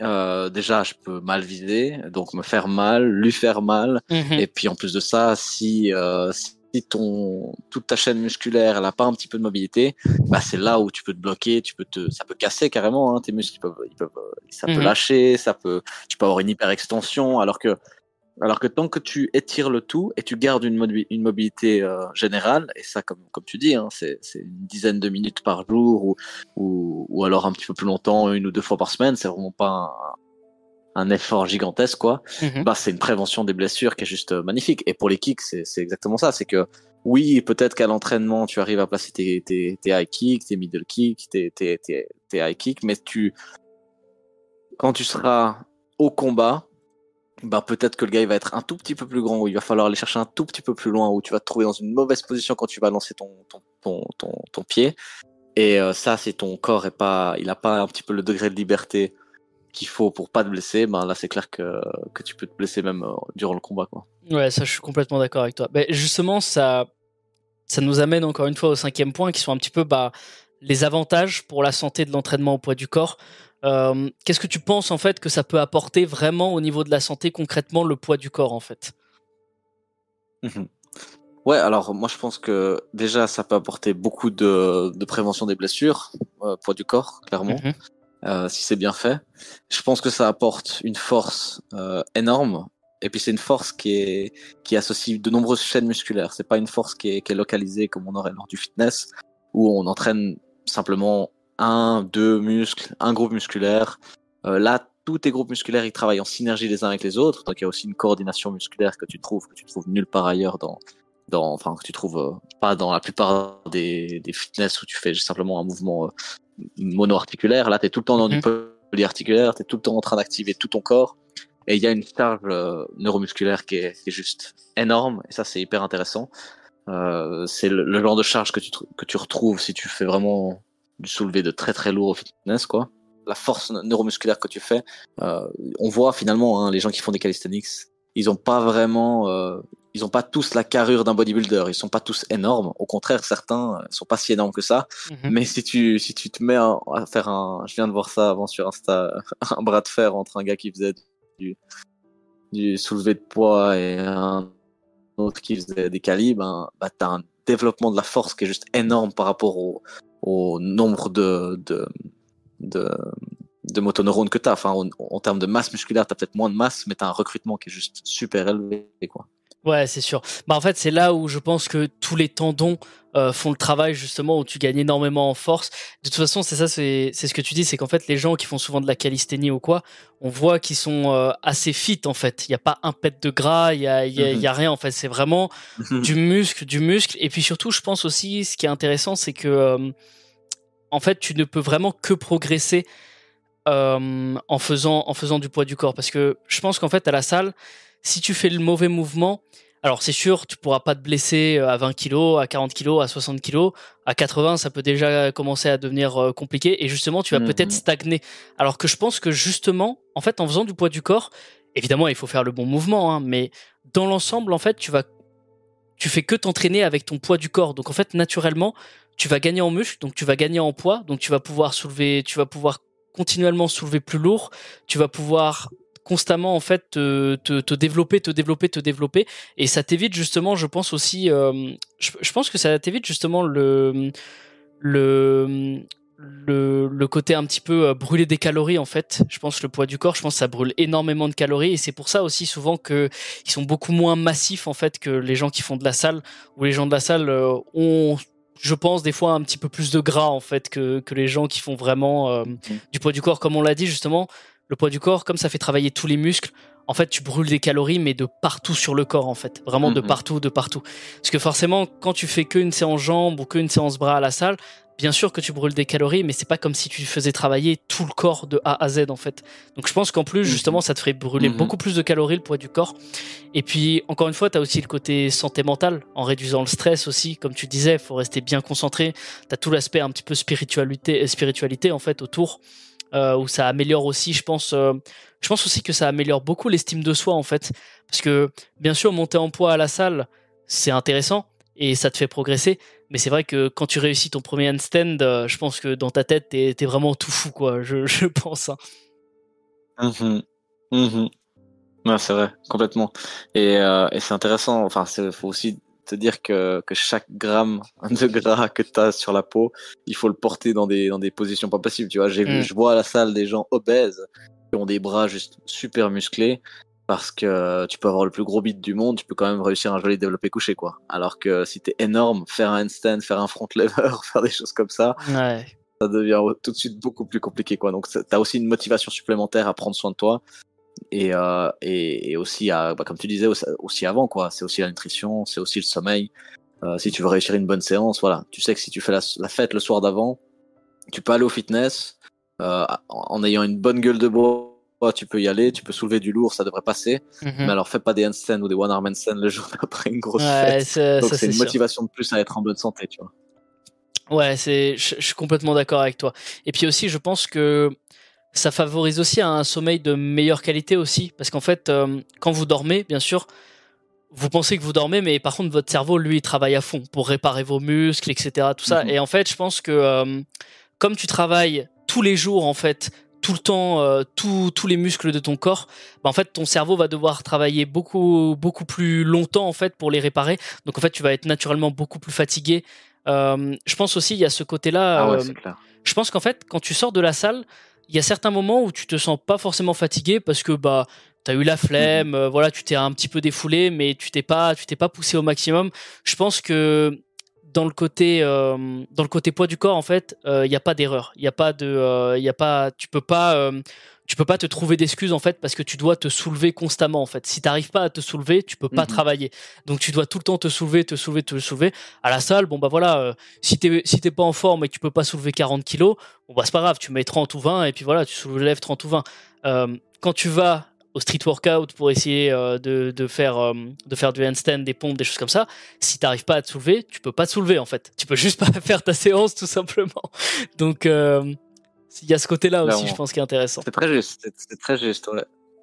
déjà, je peux mal viser, donc me faire mal, lui faire mal. Mhm. Et puis en plus de ça, si, si si ton toute ta chaîne musculaire elle a pas un petit peu de mobilité, bah c'est là où tu peux te bloquer, tu peux te, ça peut casser carrément, hein, tes muscles ils peuvent, ils peuvent, ça peut mhm. lâcher, ça peut, tu peux avoir une hyperextension, alors que, alors que tant que tu étires le tout et tu gardes une, une mobilité euh, générale, et ça comme comme tu dis, hein, c'est une dizaine de minutes par jour ou, ou, ou alors un petit peu plus longtemps, une ou deux fois par semaine, c'est vraiment pas un, un effort gigantesque, quoi, mhm. bah, c'est une prévention des blessures qui est juste euh, magnifique. Et pour les kicks, c'est exactement ça. C'est que oui, peut-être qu'à l'entraînement, tu arrives à placer tes, tes, tes high kicks, tes middle kicks, tes, tes, tes, high kicks, mais tu, quand tu seras au combat, bah peut-être que le gars il va être un tout petit peu plus grand, ou il va falloir aller chercher un tout petit peu plus loin, ou tu vas te trouver dans une mauvaise position quand tu vas lancer ton, ton, ton, ton, pied. Et euh, ça, c'est ton corps et pas, il a pas un petit peu le degré de liberté qu'il faut pour pas te blesser, ben là c'est clair que, que tu peux te blesser même euh, durant le combat. Quoi. Ouais, ça je suis complètement d'accord avec toi. Mais justement, ça, ça nous amène encore une fois au cinquième point qui sont un petit peu bah, les avantages pour la santé de l'entraînement au poids du corps. Euh, qu'est-ce que tu penses en fait que ça peut apporter vraiment au niveau de la santé concrètement le poids du corps en fait? Mmh Ouais, alors moi je pense que déjà ça peut apporter beaucoup de, de prévention des blessures, euh, poids du corps, clairement. Mmh euh, si c'est bien fait. Je pense que ça apporte une force énorme. Et puis c'est une force qui est qui associe de nombreuses chaînes musculaires. C'est pas une force qui est, qui est localisée comme on aurait lors du fitness, où on entraîne simplement un, deux muscles, un groupe musculaire. Euh, là, tous tes groupes musculaires, ils travaillent en synergie les uns avec les autres. Donc il y a aussi une coordination musculaire que tu trouves que tu trouves nulle part ailleurs dans dans enfin que tu trouves euh, pas dans la plupart des, des fitness où tu fais simplement un mouvement euh, mono-articulaire. Là, tu es tout le temps dans du mhm. polyarticulaire, tu es tout le temps en train d'activer tout ton corps. Et il y a une charge euh, neuromusculaire qui est, qui est, juste énorme. Et ça, c'est hyper intéressant. C'est le, genre de charge que tu, que tu retrouves si tu fais vraiment du soulevé de très très lourd au fitness, quoi. La force neuromusculaire que tu fais, euh, on voit finalement hein, les gens qui font des calisthenics, ils ont pas vraiment euh, ils ont pas tous la carrure d'un bodybuilder, ils sont pas tous énormes. Au contraire, certains euh, sont pas si énormes que ça. Mhm. Mais si tu si tu te mets à, faire un, je viens de voir ça avant sur Insta, un bras de fer entre un gars qui faisait du, du soulevé de poids et un autre qui faisait des calibres, ben, bah t'as un développement de la force qui est juste énorme par rapport au, au nombre de motoneurones que tu as. Enfin, en, en, termes de masse musculaire, tu as peut-être moins de masse, mais tu as un recrutement qui est juste super élevé. Quoi. Ouais, c'est sûr. Bah en fait, c'est là où je pense que tous les tendons euh, font le travail justement où tu gagnes énormément en force. De toute façon, c'est ça, c'est c'est ce que tu dis, c'est qu'en fait les gens qui font souvent de la calisthénie ou quoi, on voit qu'ils sont euh, assez fit en fait. Il y a pas un pet de gras, il y a y, a, y a rien en fait. C'est vraiment mhm. du muscle, du muscle. Et puis surtout, je pense aussi, ce qui est intéressant, c'est que euh, en fait, tu ne peux vraiment que progresser en faisant en faisant du poids du corps, parce que je pense qu'en fait à la salle si tu fais le mauvais mouvement, alors c'est sûr, tu pourras pas te blesser euh, à 20 kg, à 40 kg, à 60 kg, à 80, ça peut déjà commencer à devenir euh, compliqué et justement tu vas peut-être mhm. stagner. Alors que je pense que justement, en fait, en faisant du poids du corps, évidemment il faut faire le bon mouvement, hein, mais dans l'ensemble, en fait, tu vas, tu fais que t'entraîner avec ton poids du corps. Donc en fait, naturellement, tu vas gagner en muscle, donc tu vas gagner en poids, donc tu vas pouvoir soulever, tu vas pouvoir continuellement soulever plus lourd, tu vas pouvoir constamment en fait te, te, développer, te développer, te développer, et ça t'évite justement, je pense aussi, euh, je, pense que ça t'évite justement le le le, le, côté un petit peu brûler des calories en fait. Je pense le poids du corps, je pense que ça brûle énormément de calories et c'est pour ça aussi souvent que ils sont beaucoup moins massifs en fait que les gens qui font de la salle ou les gens de la salle ont je pense des fois un petit peu plus de gras en fait que, que les gens qui font vraiment euh, mm. du poids du corps comme on l'a dit justement le poids du corps comme ça fait travailler tous les muscles en fait tu brûles des calories mais de partout sur le corps en fait vraiment de partout de partout parce que forcément quand tu fais qu'une séance jambes ou qu'une séance bras à la salle bien sûr que tu brûles des calories, mais c'est pas comme si tu faisais travailler tout le corps de A à Z en fait. Donc je pense qu'en plus, justement, ça te ferait brûler beaucoup plus de calories le poids du corps. Et puis, encore une fois, tu as aussi le côté santé mentale, en réduisant le stress aussi, comme tu disais, faut rester bien concentré. Tu as tout l'aspect un petit peu spiritualité, spiritualité en fait autour. Euh, où ça améliore aussi, je pense, euh, je pense aussi que ça améliore beaucoup l'estime de soi en fait, parce que bien sûr monter en poids à la salle, c'est intéressant et ça te fait progresser, mais c'est vrai que quand tu réussis ton premier handstand, euh, je pense que dans ta tête, t'es es vraiment tout fou, quoi. Je, pense. Hein. Mmh mmh c'est vrai, complètement. Et, euh, et c'est intéressant. Enfin, il faut aussi te dire que, que chaque gramme de gras que tu as sur la peau, il faut le porter dans des, dans des positions pas possibles. Tu vois, j'ai vu, mmh. je vois à la salle des gens obèses qui ont des bras juste super musclés parce que tu peux avoir le plus gros beat du monde, tu peux quand même réussir un joli développé couché, quoi. Alors que si t'es énorme, faire un handstand, faire un front lever, faire des choses comme ça, ça devient tout de suite beaucoup plus compliqué, quoi. Donc t'as aussi une motivation supplémentaire à prendre soin de toi et, euh, et, aussi à, bah, comme tu disais aussi avant, quoi. C'est aussi la nutrition, c'est aussi le sommeil. Euh, si tu veux réussir une bonne séance, voilà, tu sais que si tu fais la, fête le soir d'avant, tu peux aller au fitness euh, en ayant une bonne gueule de bois tu peux y aller, tu peux soulever du lourd, ça devrait passer. Mhm. Mais alors, fais pas des handstands ou des one arm handstands le jour après une grosse fête. Donc, c'est une motivation de plus à être en bonne santé, tu vois. Ouais, c'est, je, suis complètement d'accord avec toi. Et puis aussi, je pense que ça favorise aussi un sommeil de meilleure qualité aussi, parce qu'en fait, euh, quand vous dormez, bien sûr, vous pensez que vous dormez, mais par contre, votre cerveau, lui, il travaille à fond pour réparer vos muscles, etc., tout ça. Mhm. Et en fait, je pense que euh, comme tu travailles tous les jours, en fait, tout le temps euh, tous les muscles de ton corps, bah, en fait ton cerveau va devoir travailler beaucoup beaucoup plus longtemps en fait pour les réparer. Donc en fait tu vas être naturellement beaucoup plus fatigué. Je pense aussi il y a ce côté-là. Ah euh, je pense qu'en fait quand tu sors de la salle, il y a certains moments où tu te sens pas forcément fatigué parce que bah as eu la flemme, mm-hmm. voilà tu t'es un petit peu défoulé, mais tu t'es pas tu t'es pas poussé au maximum. Je pense que dans le côté euh, dans le côté poids du corps en fait il euh, n'y a pas d'erreur il y a pas de il euh, y a pas tu peux pas tu peux pas te trouver d'excuses en fait parce que tu dois te soulever constamment en fait si t'arrives pas à te soulever tu peux pas mhm. travailler donc tu dois tout le temps te soulever te soulever te soulever à la salle bon bah voilà si t'es si t'es pas en forme et que tu peux pas soulever 40 kilos bon bah c'est pas grave tu mets 30 ou 20 et puis voilà tu soulèves 30 ou 20 quand tu vas au street workout pour essayer euh, de, de, faire, euh, de faire du handstand, des pompes, des choses comme ça, si tu n'arrives pas à te soulever, tu peux pas te soulever en fait. Tu peux juste pas faire ta séance tout simplement. Donc euh, il y a ce côté-là aussi, je pense, qui est intéressant. C'est très juste, c'est très juste.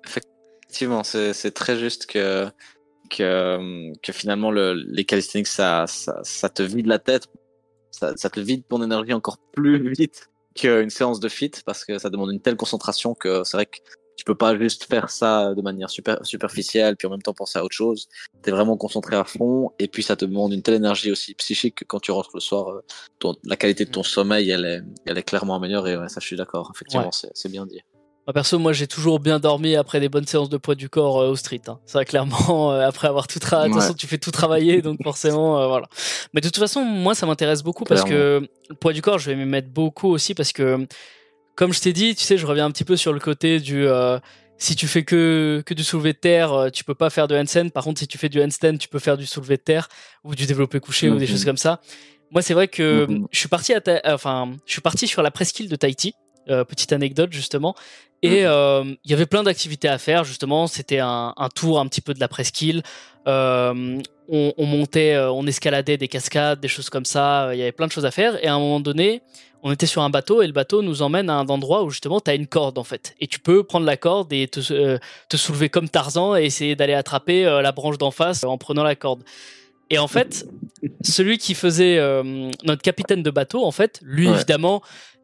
Effectivement, c'est très juste que, que, que finalement le, les calisthenics, ça, ça, ça, te vide la tête, ça, ça te vide ton énergie encore plus vite qu'une séance de fit parce que ça demande une telle concentration que c'est vrai que tu peux pas juste faire ça de manière super superficielle puis en même temps penser à autre chose. Tu es vraiment concentré à fond et puis ça te demande une telle énergie aussi psychique que quand tu rentres le soir, euh, la qualité de ton mm. sommeil, elle est, elle est clairement améliorée. Ouais, ça, je suis d'accord. Effectivement, c'est bien dit. Moi, perso, moi, j'ai toujours bien dormi après des bonnes séances de poids du corps euh, au street. Hein. Ça, clairement, euh, après avoir tout travaillé, attention, tu fais tout travailler, donc forcément, voilà. Mais de toute façon, moi, ça m'intéresse beaucoup parce que le poids du corps, je vais m'y mettre beaucoup aussi parce que comme je t'ai dit, tu sais, je reviens un petit peu sur le côté du euh, si tu fais que que du soulevé de terre, euh, tu peux pas faire de handstand. Par contre, si tu fais du handstand, tu peux faire du soulevé de terre ou du développé couché ou des choses comme ça. Moi, c'est vrai que je suis parti à enfin, je suis parti sur la presqu'île de Tahiti. Euh, petite anecdote justement. Et il y avait plein d'activités à faire justement. C'était un, un, tour un petit peu de la presqu'île. On, on, montait, on escaladait des cascades, des choses comme ça. Il y avait plein de choses à faire. Et à un moment donné, on était sur un bateau et le bateau nous emmène à un endroit où justement tu as une corde en fait. Et tu peux prendre la corde et te, euh, soulever comme Tarzan et essayer d'aller attraper euh, la branche d'en face en prenant la corde. Et en fait, celui qui faisait euh, notre capitaine de bateau, en fait, lui évidemment,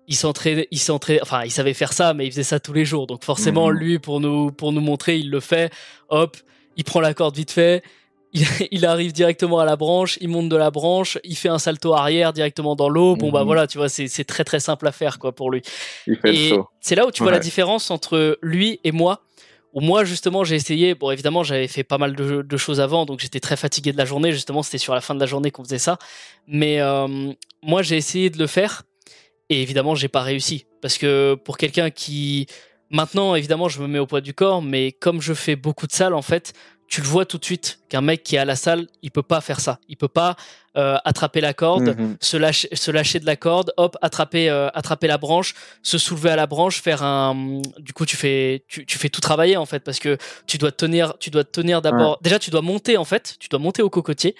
il s'entraînait, il s'entraînait, enfin, il savait faire ça, mais il faisait ça tous les jours. Donc forcément, mhm. lui, pour nous, pour nous montrer, il le fait. Hop, il prend la corde vite fait, il, arrive directement à la branche, il monte de la branche, il fait un salto arrière directement dans l'eau. Bon bah mhm. voilà, tu vois, c'est très très simple à faire quoi pour lui. et c'est là où tu vois la différence entre lui et moi. Où moi justement j'ai essayé, bon évidemment j'avais fait pas mal de, choses avant, donc j'étais très fatigué de la journée. Justement c'était sur la fin de la journée qu'on faisait ça. Mais euh, moi j'ai essayé de le faire et évidemment j'ai pas réussi parce que pour quelqu'un qui maintenant évidemment je me mets au poids du corps, mais comme je fais beaucoup de salles en fait, tu le vois tout de suite qu'un mec qui est à la salle, il peut pas faire ça. Il peut pas euh, attraper la corde, mhm. se, lâcher, se lâcher de la corde, hop, attraper, euh, attraper la branche, se soulever à la branche, faire un. Du coup, tu fais, tu, tu fais tout travailler en fait parce que tu dois tenir, tu dois tenir d'abord. Déjà, tu dois monter en fait, tu dois monter au cocotier.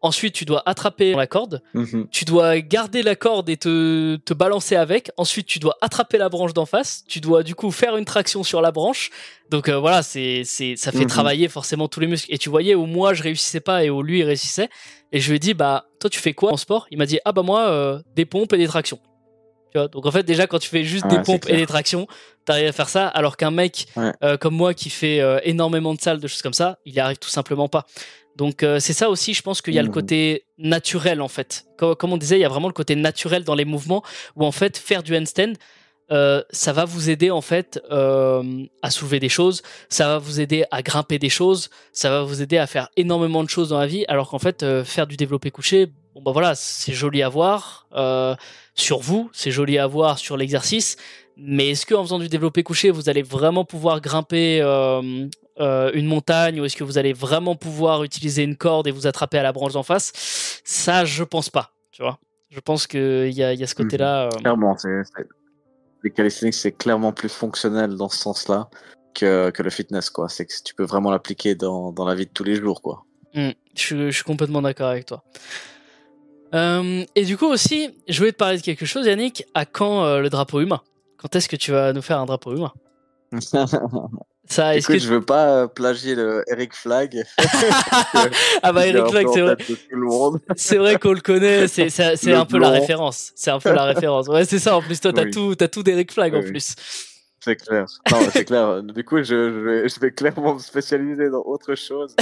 Ensuite, tu dois attraper la corde. Mhm. Tu dois garder la corde et te, te balancer avec. Ensuite, tu dois attraper la branche d'en face. Tu dois du coup faire une traction sur la branche. Donc euh, voilà, c'est c'est ça fait mhm. travailler forcément tous les muscles. Et tu voyais où moi je réussissais pas et où lui il réussissait. Et je lui ai dit bah toi tu fais quoi en sport? Il m'a dit ah bah moi euh, des pompes et des tractions. Tu vois, donc en fait déjà quand tu fais juste des pompes et des tractions, t'arrives à faire ça, alors qu'un mec euh, comme moi qui fait énormément de salles, de choses comme ça, il y arrive tout simplement pas. Donc euh, c'est ça aussi, je pense qu'il y a le mmh. côté naturel en fait. Comme, on disait, il y a vraiment le côté naturel dans les mouvements où en fait faire du handstand, euh, ça va vous aider en fait euh, à soulever des choses, ça va vous aider à grimper des choses, ça va vous aider à faire énormément de choses dans la vie. Alors qu'en fait faire du développé couché, bon bah voilà, c'est joli à voir sur vous, c'est joli à voir sur l'exercice, mais est-ce qu'en faisant du développé couché, vous allez vraiment pouvoir grimper euh, une montagne ou est-ce que vous allez vraiment pouvoir utiliser une corde et vous attraper à la branche d'en face? Ça, je pense pas. Tu vois Je pense qu'il y a, y a ce mhm. côté-là. Euh, clairement, c'est, les calisthenics, c'est clairement plus fonctionnel dans ce sens-là que, que le fitness. quoi. C'est que tu peux vraiment l'appliquer dans, dans la vie de tous les jours. quoi. Hmm, je, je, suis complètement d'accord avec toi. Euh, et du coup aussi, je voulais te parler de quelque chose, Yannick. À quand le drapeau humain? Quand est-ce que tu vas nous faire un drapeau humain? Ça, Écoute, que... je veux pas euh, plagier le Eric Flag. ah bah Eric Flag, c'est vrai. C'est vrai qu'on le connaît. C'est un peu la référence. C'est un peu la référence. Ouais, c'est ça. En plus, toi, t'as oui. tout, as tout d'Eric Flag en plus. C'est clair. Non, c'est clair. Du coup, je, je, vais, je, vais, clairement me spécialiser dans autre chose.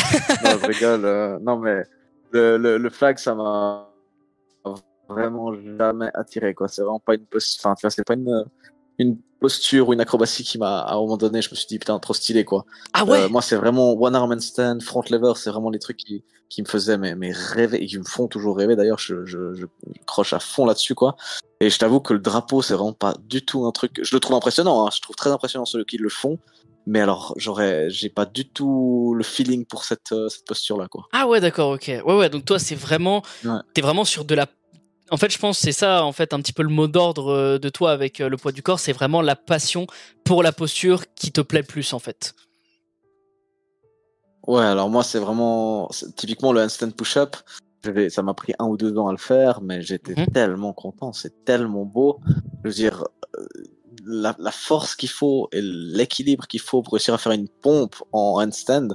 non, je rigole. Euh, non, mais le, le, le flag, ça m'a vraiment jamais attiré. quoi. C'est vraiment pas une. Enfin, tu vois, c'est pas une une posture ou une acrobatie qui m'a à un moment donné je me suis dit putain trop stylé quoi. Ah ouais? Euh, moi c'est vraiment one arm stand front lever c'est vraiment les trucs qui, qui me faisaient mais, mais rêver et qui me font toujours rêver. D'ailleurs je, je, je, croche à fond là-dessus quoi. Et je t'avoue que le drapeau c'est vraiment pas du tout un truc je le trouve impressionnant hein. je trouve très impressionnant ceux qui le font. Mais alors j'aurais j'ai pas du tout le feeling pour cette, euh, cette posture là quoi. Ah ouais d'accord ok. Ouais ouais donc toi c'est vraiment t'es vraiment sur de la en fait, je pense c'est ça, en fait, un petit peu le mot d'ordre euh, de toi avec euh, le poids du corps, c'est vraiment la passion pour la posture qui te plaît plus, en fait. Ouais, alors moi, c'est vraiment typiquement le handstand push-up. Ça m'a pris un ou deux ans à le faire, mais j'étais mhm. tellement content, c'est tellement beau. Je veux dire, euh, la, la force qu'il faut et l'équilibre qu'il faut pour réussir à faire une pompe en handstand,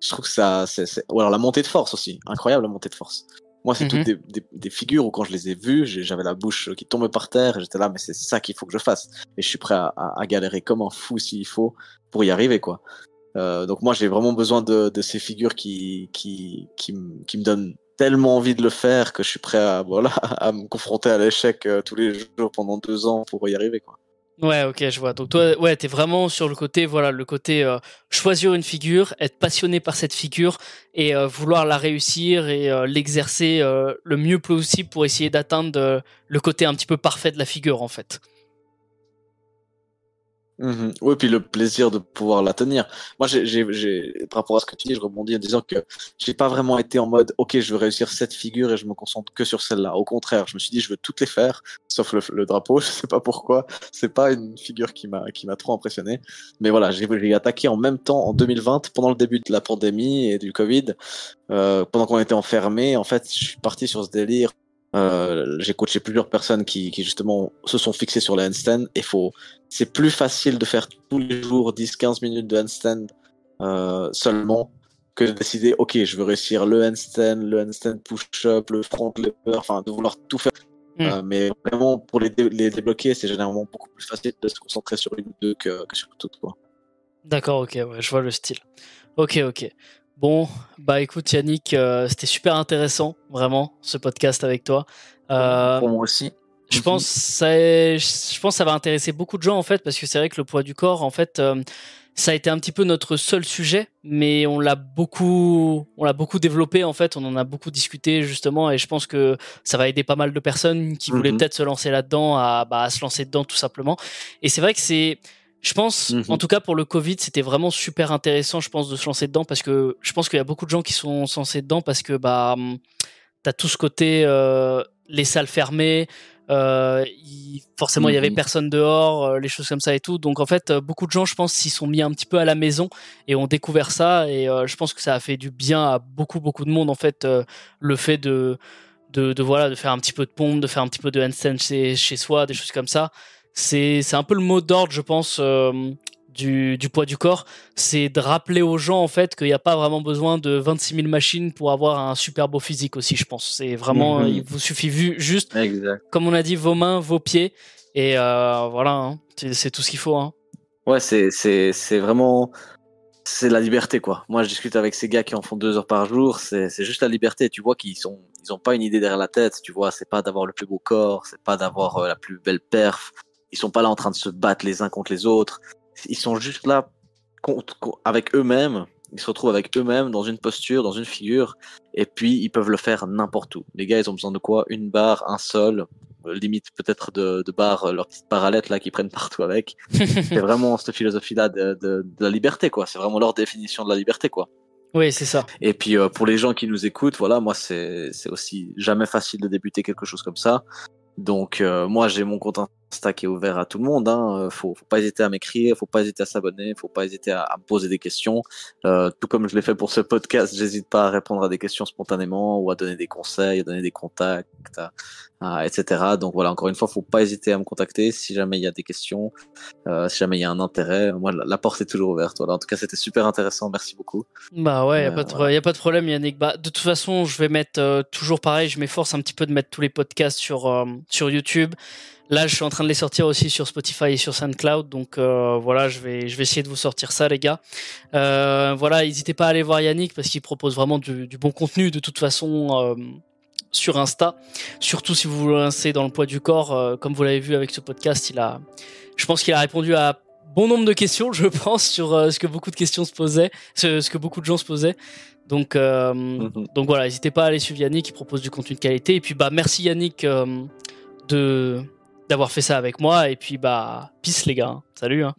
je trouve que ça, c'est, ou alors la montée de force aussi, incroyable la montée de force. Moi, c'est toutes mhm. des, des, figures où quand je les ai vues, j'avais la bouche qui tombait par terre et j'étais là, mais c'est ça qu'il faut que je fasse. Et je suis prêt à, à, galérer comme un fou s'il faut pour y arriver, quoi. Euh, donc moi, j'ai vraiment besoin de, de, ces figures qui, qui, qui, qui, me donnent tellement envie de le faire que je suis prêt à, voilà, à me confronter à l'échec euh, tous les jours pendant deux ans pour y arriver, quoi. Ouais, ok, je vois. Donc toi, ouais, t'es vraiment sur le côté, voilà, le côté euh, choisir une figure, être passionné par cette figure et euh, vouloir la réussir et euh, l'exercer le mieux possible pour essayer d'atteindre le côté un petit peu parfait de la figure, en fait. Mmh oui, puis le plaisir de pouvoir la tenir. Moi, j'ai, par rapport à ce que tu dis, je rebondis en disant que j'ai pas vraiment été en mode, ok, je veux réussir cette figure et je me concentre que sur celle-là. Au contraire, je me suis dit, je veux toutes les faire, sauf le, drapeau. Je sais pas pourquoi. C'est pas une figure qui m'a, qui m'a trop impressionné. Mais voilà, j'ai, attaqué en même temps en 2020, pendant le début de la pandémie et du Covid, euh, pendant qu'on était enfermés. En fait, je suis parti sur ce délire euh, j'ai coaché plusieurs personnes qui, qui, justement se sont fixées sur le handstand et faut, c'est plus facile de faire tous les jours 10-15 minutes de handstand euh, seulement que de décider, ok, je veux réussir le handstand, le handstand push-up, le front lever, enfin de vouloir tout faire. Hmm. Euh, mais vraiment, pour les, les débloquer, c'est généralement beaucoup plus facile de se concentrer sur une ou deux que, que sur toutes. Quoi. D'accord, ok, ouais, je vois le style. Ok, ok. Bon, bah écoute Yannick, euh, c'était super intéressant, vraiment, ce podcast avec toi. Euh, Pour moi aussi. Je pense, ça, je pense que ça va intéresser beaucoup de gens en fait, parce que c'est vrai que le poids du corps, en fait, euh, ça a été un petit peu notre seul sujet, mais on l'a beaucoup, on l'a beaucoup développé en fait, on en a beaucoup discuté justement, et je pense que ça va aider pas mal de personnes qui voulaient mhm. peut-être se lancer là-dedans à, bah, à se lancer dedans tout simplement. Et c'est vrai que c'est je pense, mhm. en tout cas pour le Covid, c'était vraiment super intéressant, je pense, de se lancer dedans parce que je pense qu'il y a beaucoup de gens qui sont lancés dedans parce que bah t'as tout ce côté euh, les salles fermées, euh, forcément il y avait mhm. personne dehors, euh, les choses comme ça et tout. Donc en fait, beaucoup de gens, je pense, s'y sont mis un petit peu à la maison et ont découvert ça. Et je pense que ça a fait du bien à beaucoup beaucoup de monde en fait, le fait de, de, de voilà de faire un petit peu de pompe, de faire un petit peu de handstand chez, chez soi, des choses comme ça c'est c'est un peu le mot d'ordre, je pense, euh, du, du poids du corps. C'est de rappeler aux gens en fait qu'il n'y a pas vraiment besoin de 26 000 machines pour avoir un super beau physique aussi. Je pense. C'est vraiment, mhm. il vous suffit vu juste, comme on a dit, vos mains, vos pieds, et euh, voilà, hein. c'est tout ce qu'il faut. Hein. Ouais, c'est c'est c'est vraiment c'est la liberté quoi. Moi, je discute avec ces gars qui en font deux heures par jour. C'est juste la liberté. Tu vois qu'ils sont ils ont pas une idée derrière la tête. Tu vois, c'est pas d'avoir le plus beau corps, c'est pas d'avoir euh, la plus belle perf, ils sont pas là en train de se battre les uns contre les autres. Ils sont juste là avec eux-mêmes. Ils se retrouvent avec eux-mêmes dans une posture, dans une figure, et puis ils peuvent le faire n'importe où. Les gars, ils ont besoin de quoi? Une barre, un sol, limite peut-être de, de barre, leur petite parallèle là qu'ils prennent partout avec. c'est vraiment cette philosophie-là de, de, de, la liberté, quoi. C'est vraiment leur définition de la liberté, quoi. Oui, c'est ça. Et puis euh, pour les gens qui nous écoutent, voilà, moi c'est aussi jamais facile de débuter quelque chose comme ça. Donc euh, moi j'ai mon compte Insta qui est ouvert à tout le monde. Hein. Euh, faut, faut pas hésiter à m'écrire, faut pas hésiter à s'abonner, faut pas hésiter à, me poser des questions. Euh, tout comme je l'ai fait pour ce podcast, j'hésite pas à répondre à des questions spontanément ou à donner des conseils, à donner des contacts, etc. Donc voilà, encore une fois, faut pas hésiter à me contacter si jamais il y a des questions, euh, si jamais il y a un intérêt. Moi, la, porte est toujours ouverte. Voilà. En tout cas, c'était super intéressant. Merci beaucoup. Bah ouais, y a, pas de, y a pas de problème, Yannick. Bah, de toute façon, je vais mettre toujours pareil. Je m'efforce un petit peu de mettre tous les podcasts sur sur YouTube. Là, je suis en train de les sortir aussi sur Spotify et sur SoundCloud. Donc euh, voilà, je vais, je vais essayer de vous sortir ça, les gars. Euh, voilà, n'hésitez pas à aller voir Yannick parce qu'il propose vraiment du, du, bon contenu de toute façon euh, sur Insta. Surtout si vous vous lancez dans le poids du corps, euh, comme vous l'avez vu avec ce podcast, il a, je pense qu'il a répondu à bon nombre de questions, je pense, sur euh, ce que beaucoup de questions se posaient, ce, ce, que beaucoup de gens se posaient. Donc, euh, mm-hmm. donc voilà, n'hésitez pas à aller suivre Yannick, il propose du contenu de qualité. Et puis bah merci Yannick de d'avoir fait ça avec moi. Et puis, bah, peace les gars. Salut. Hein.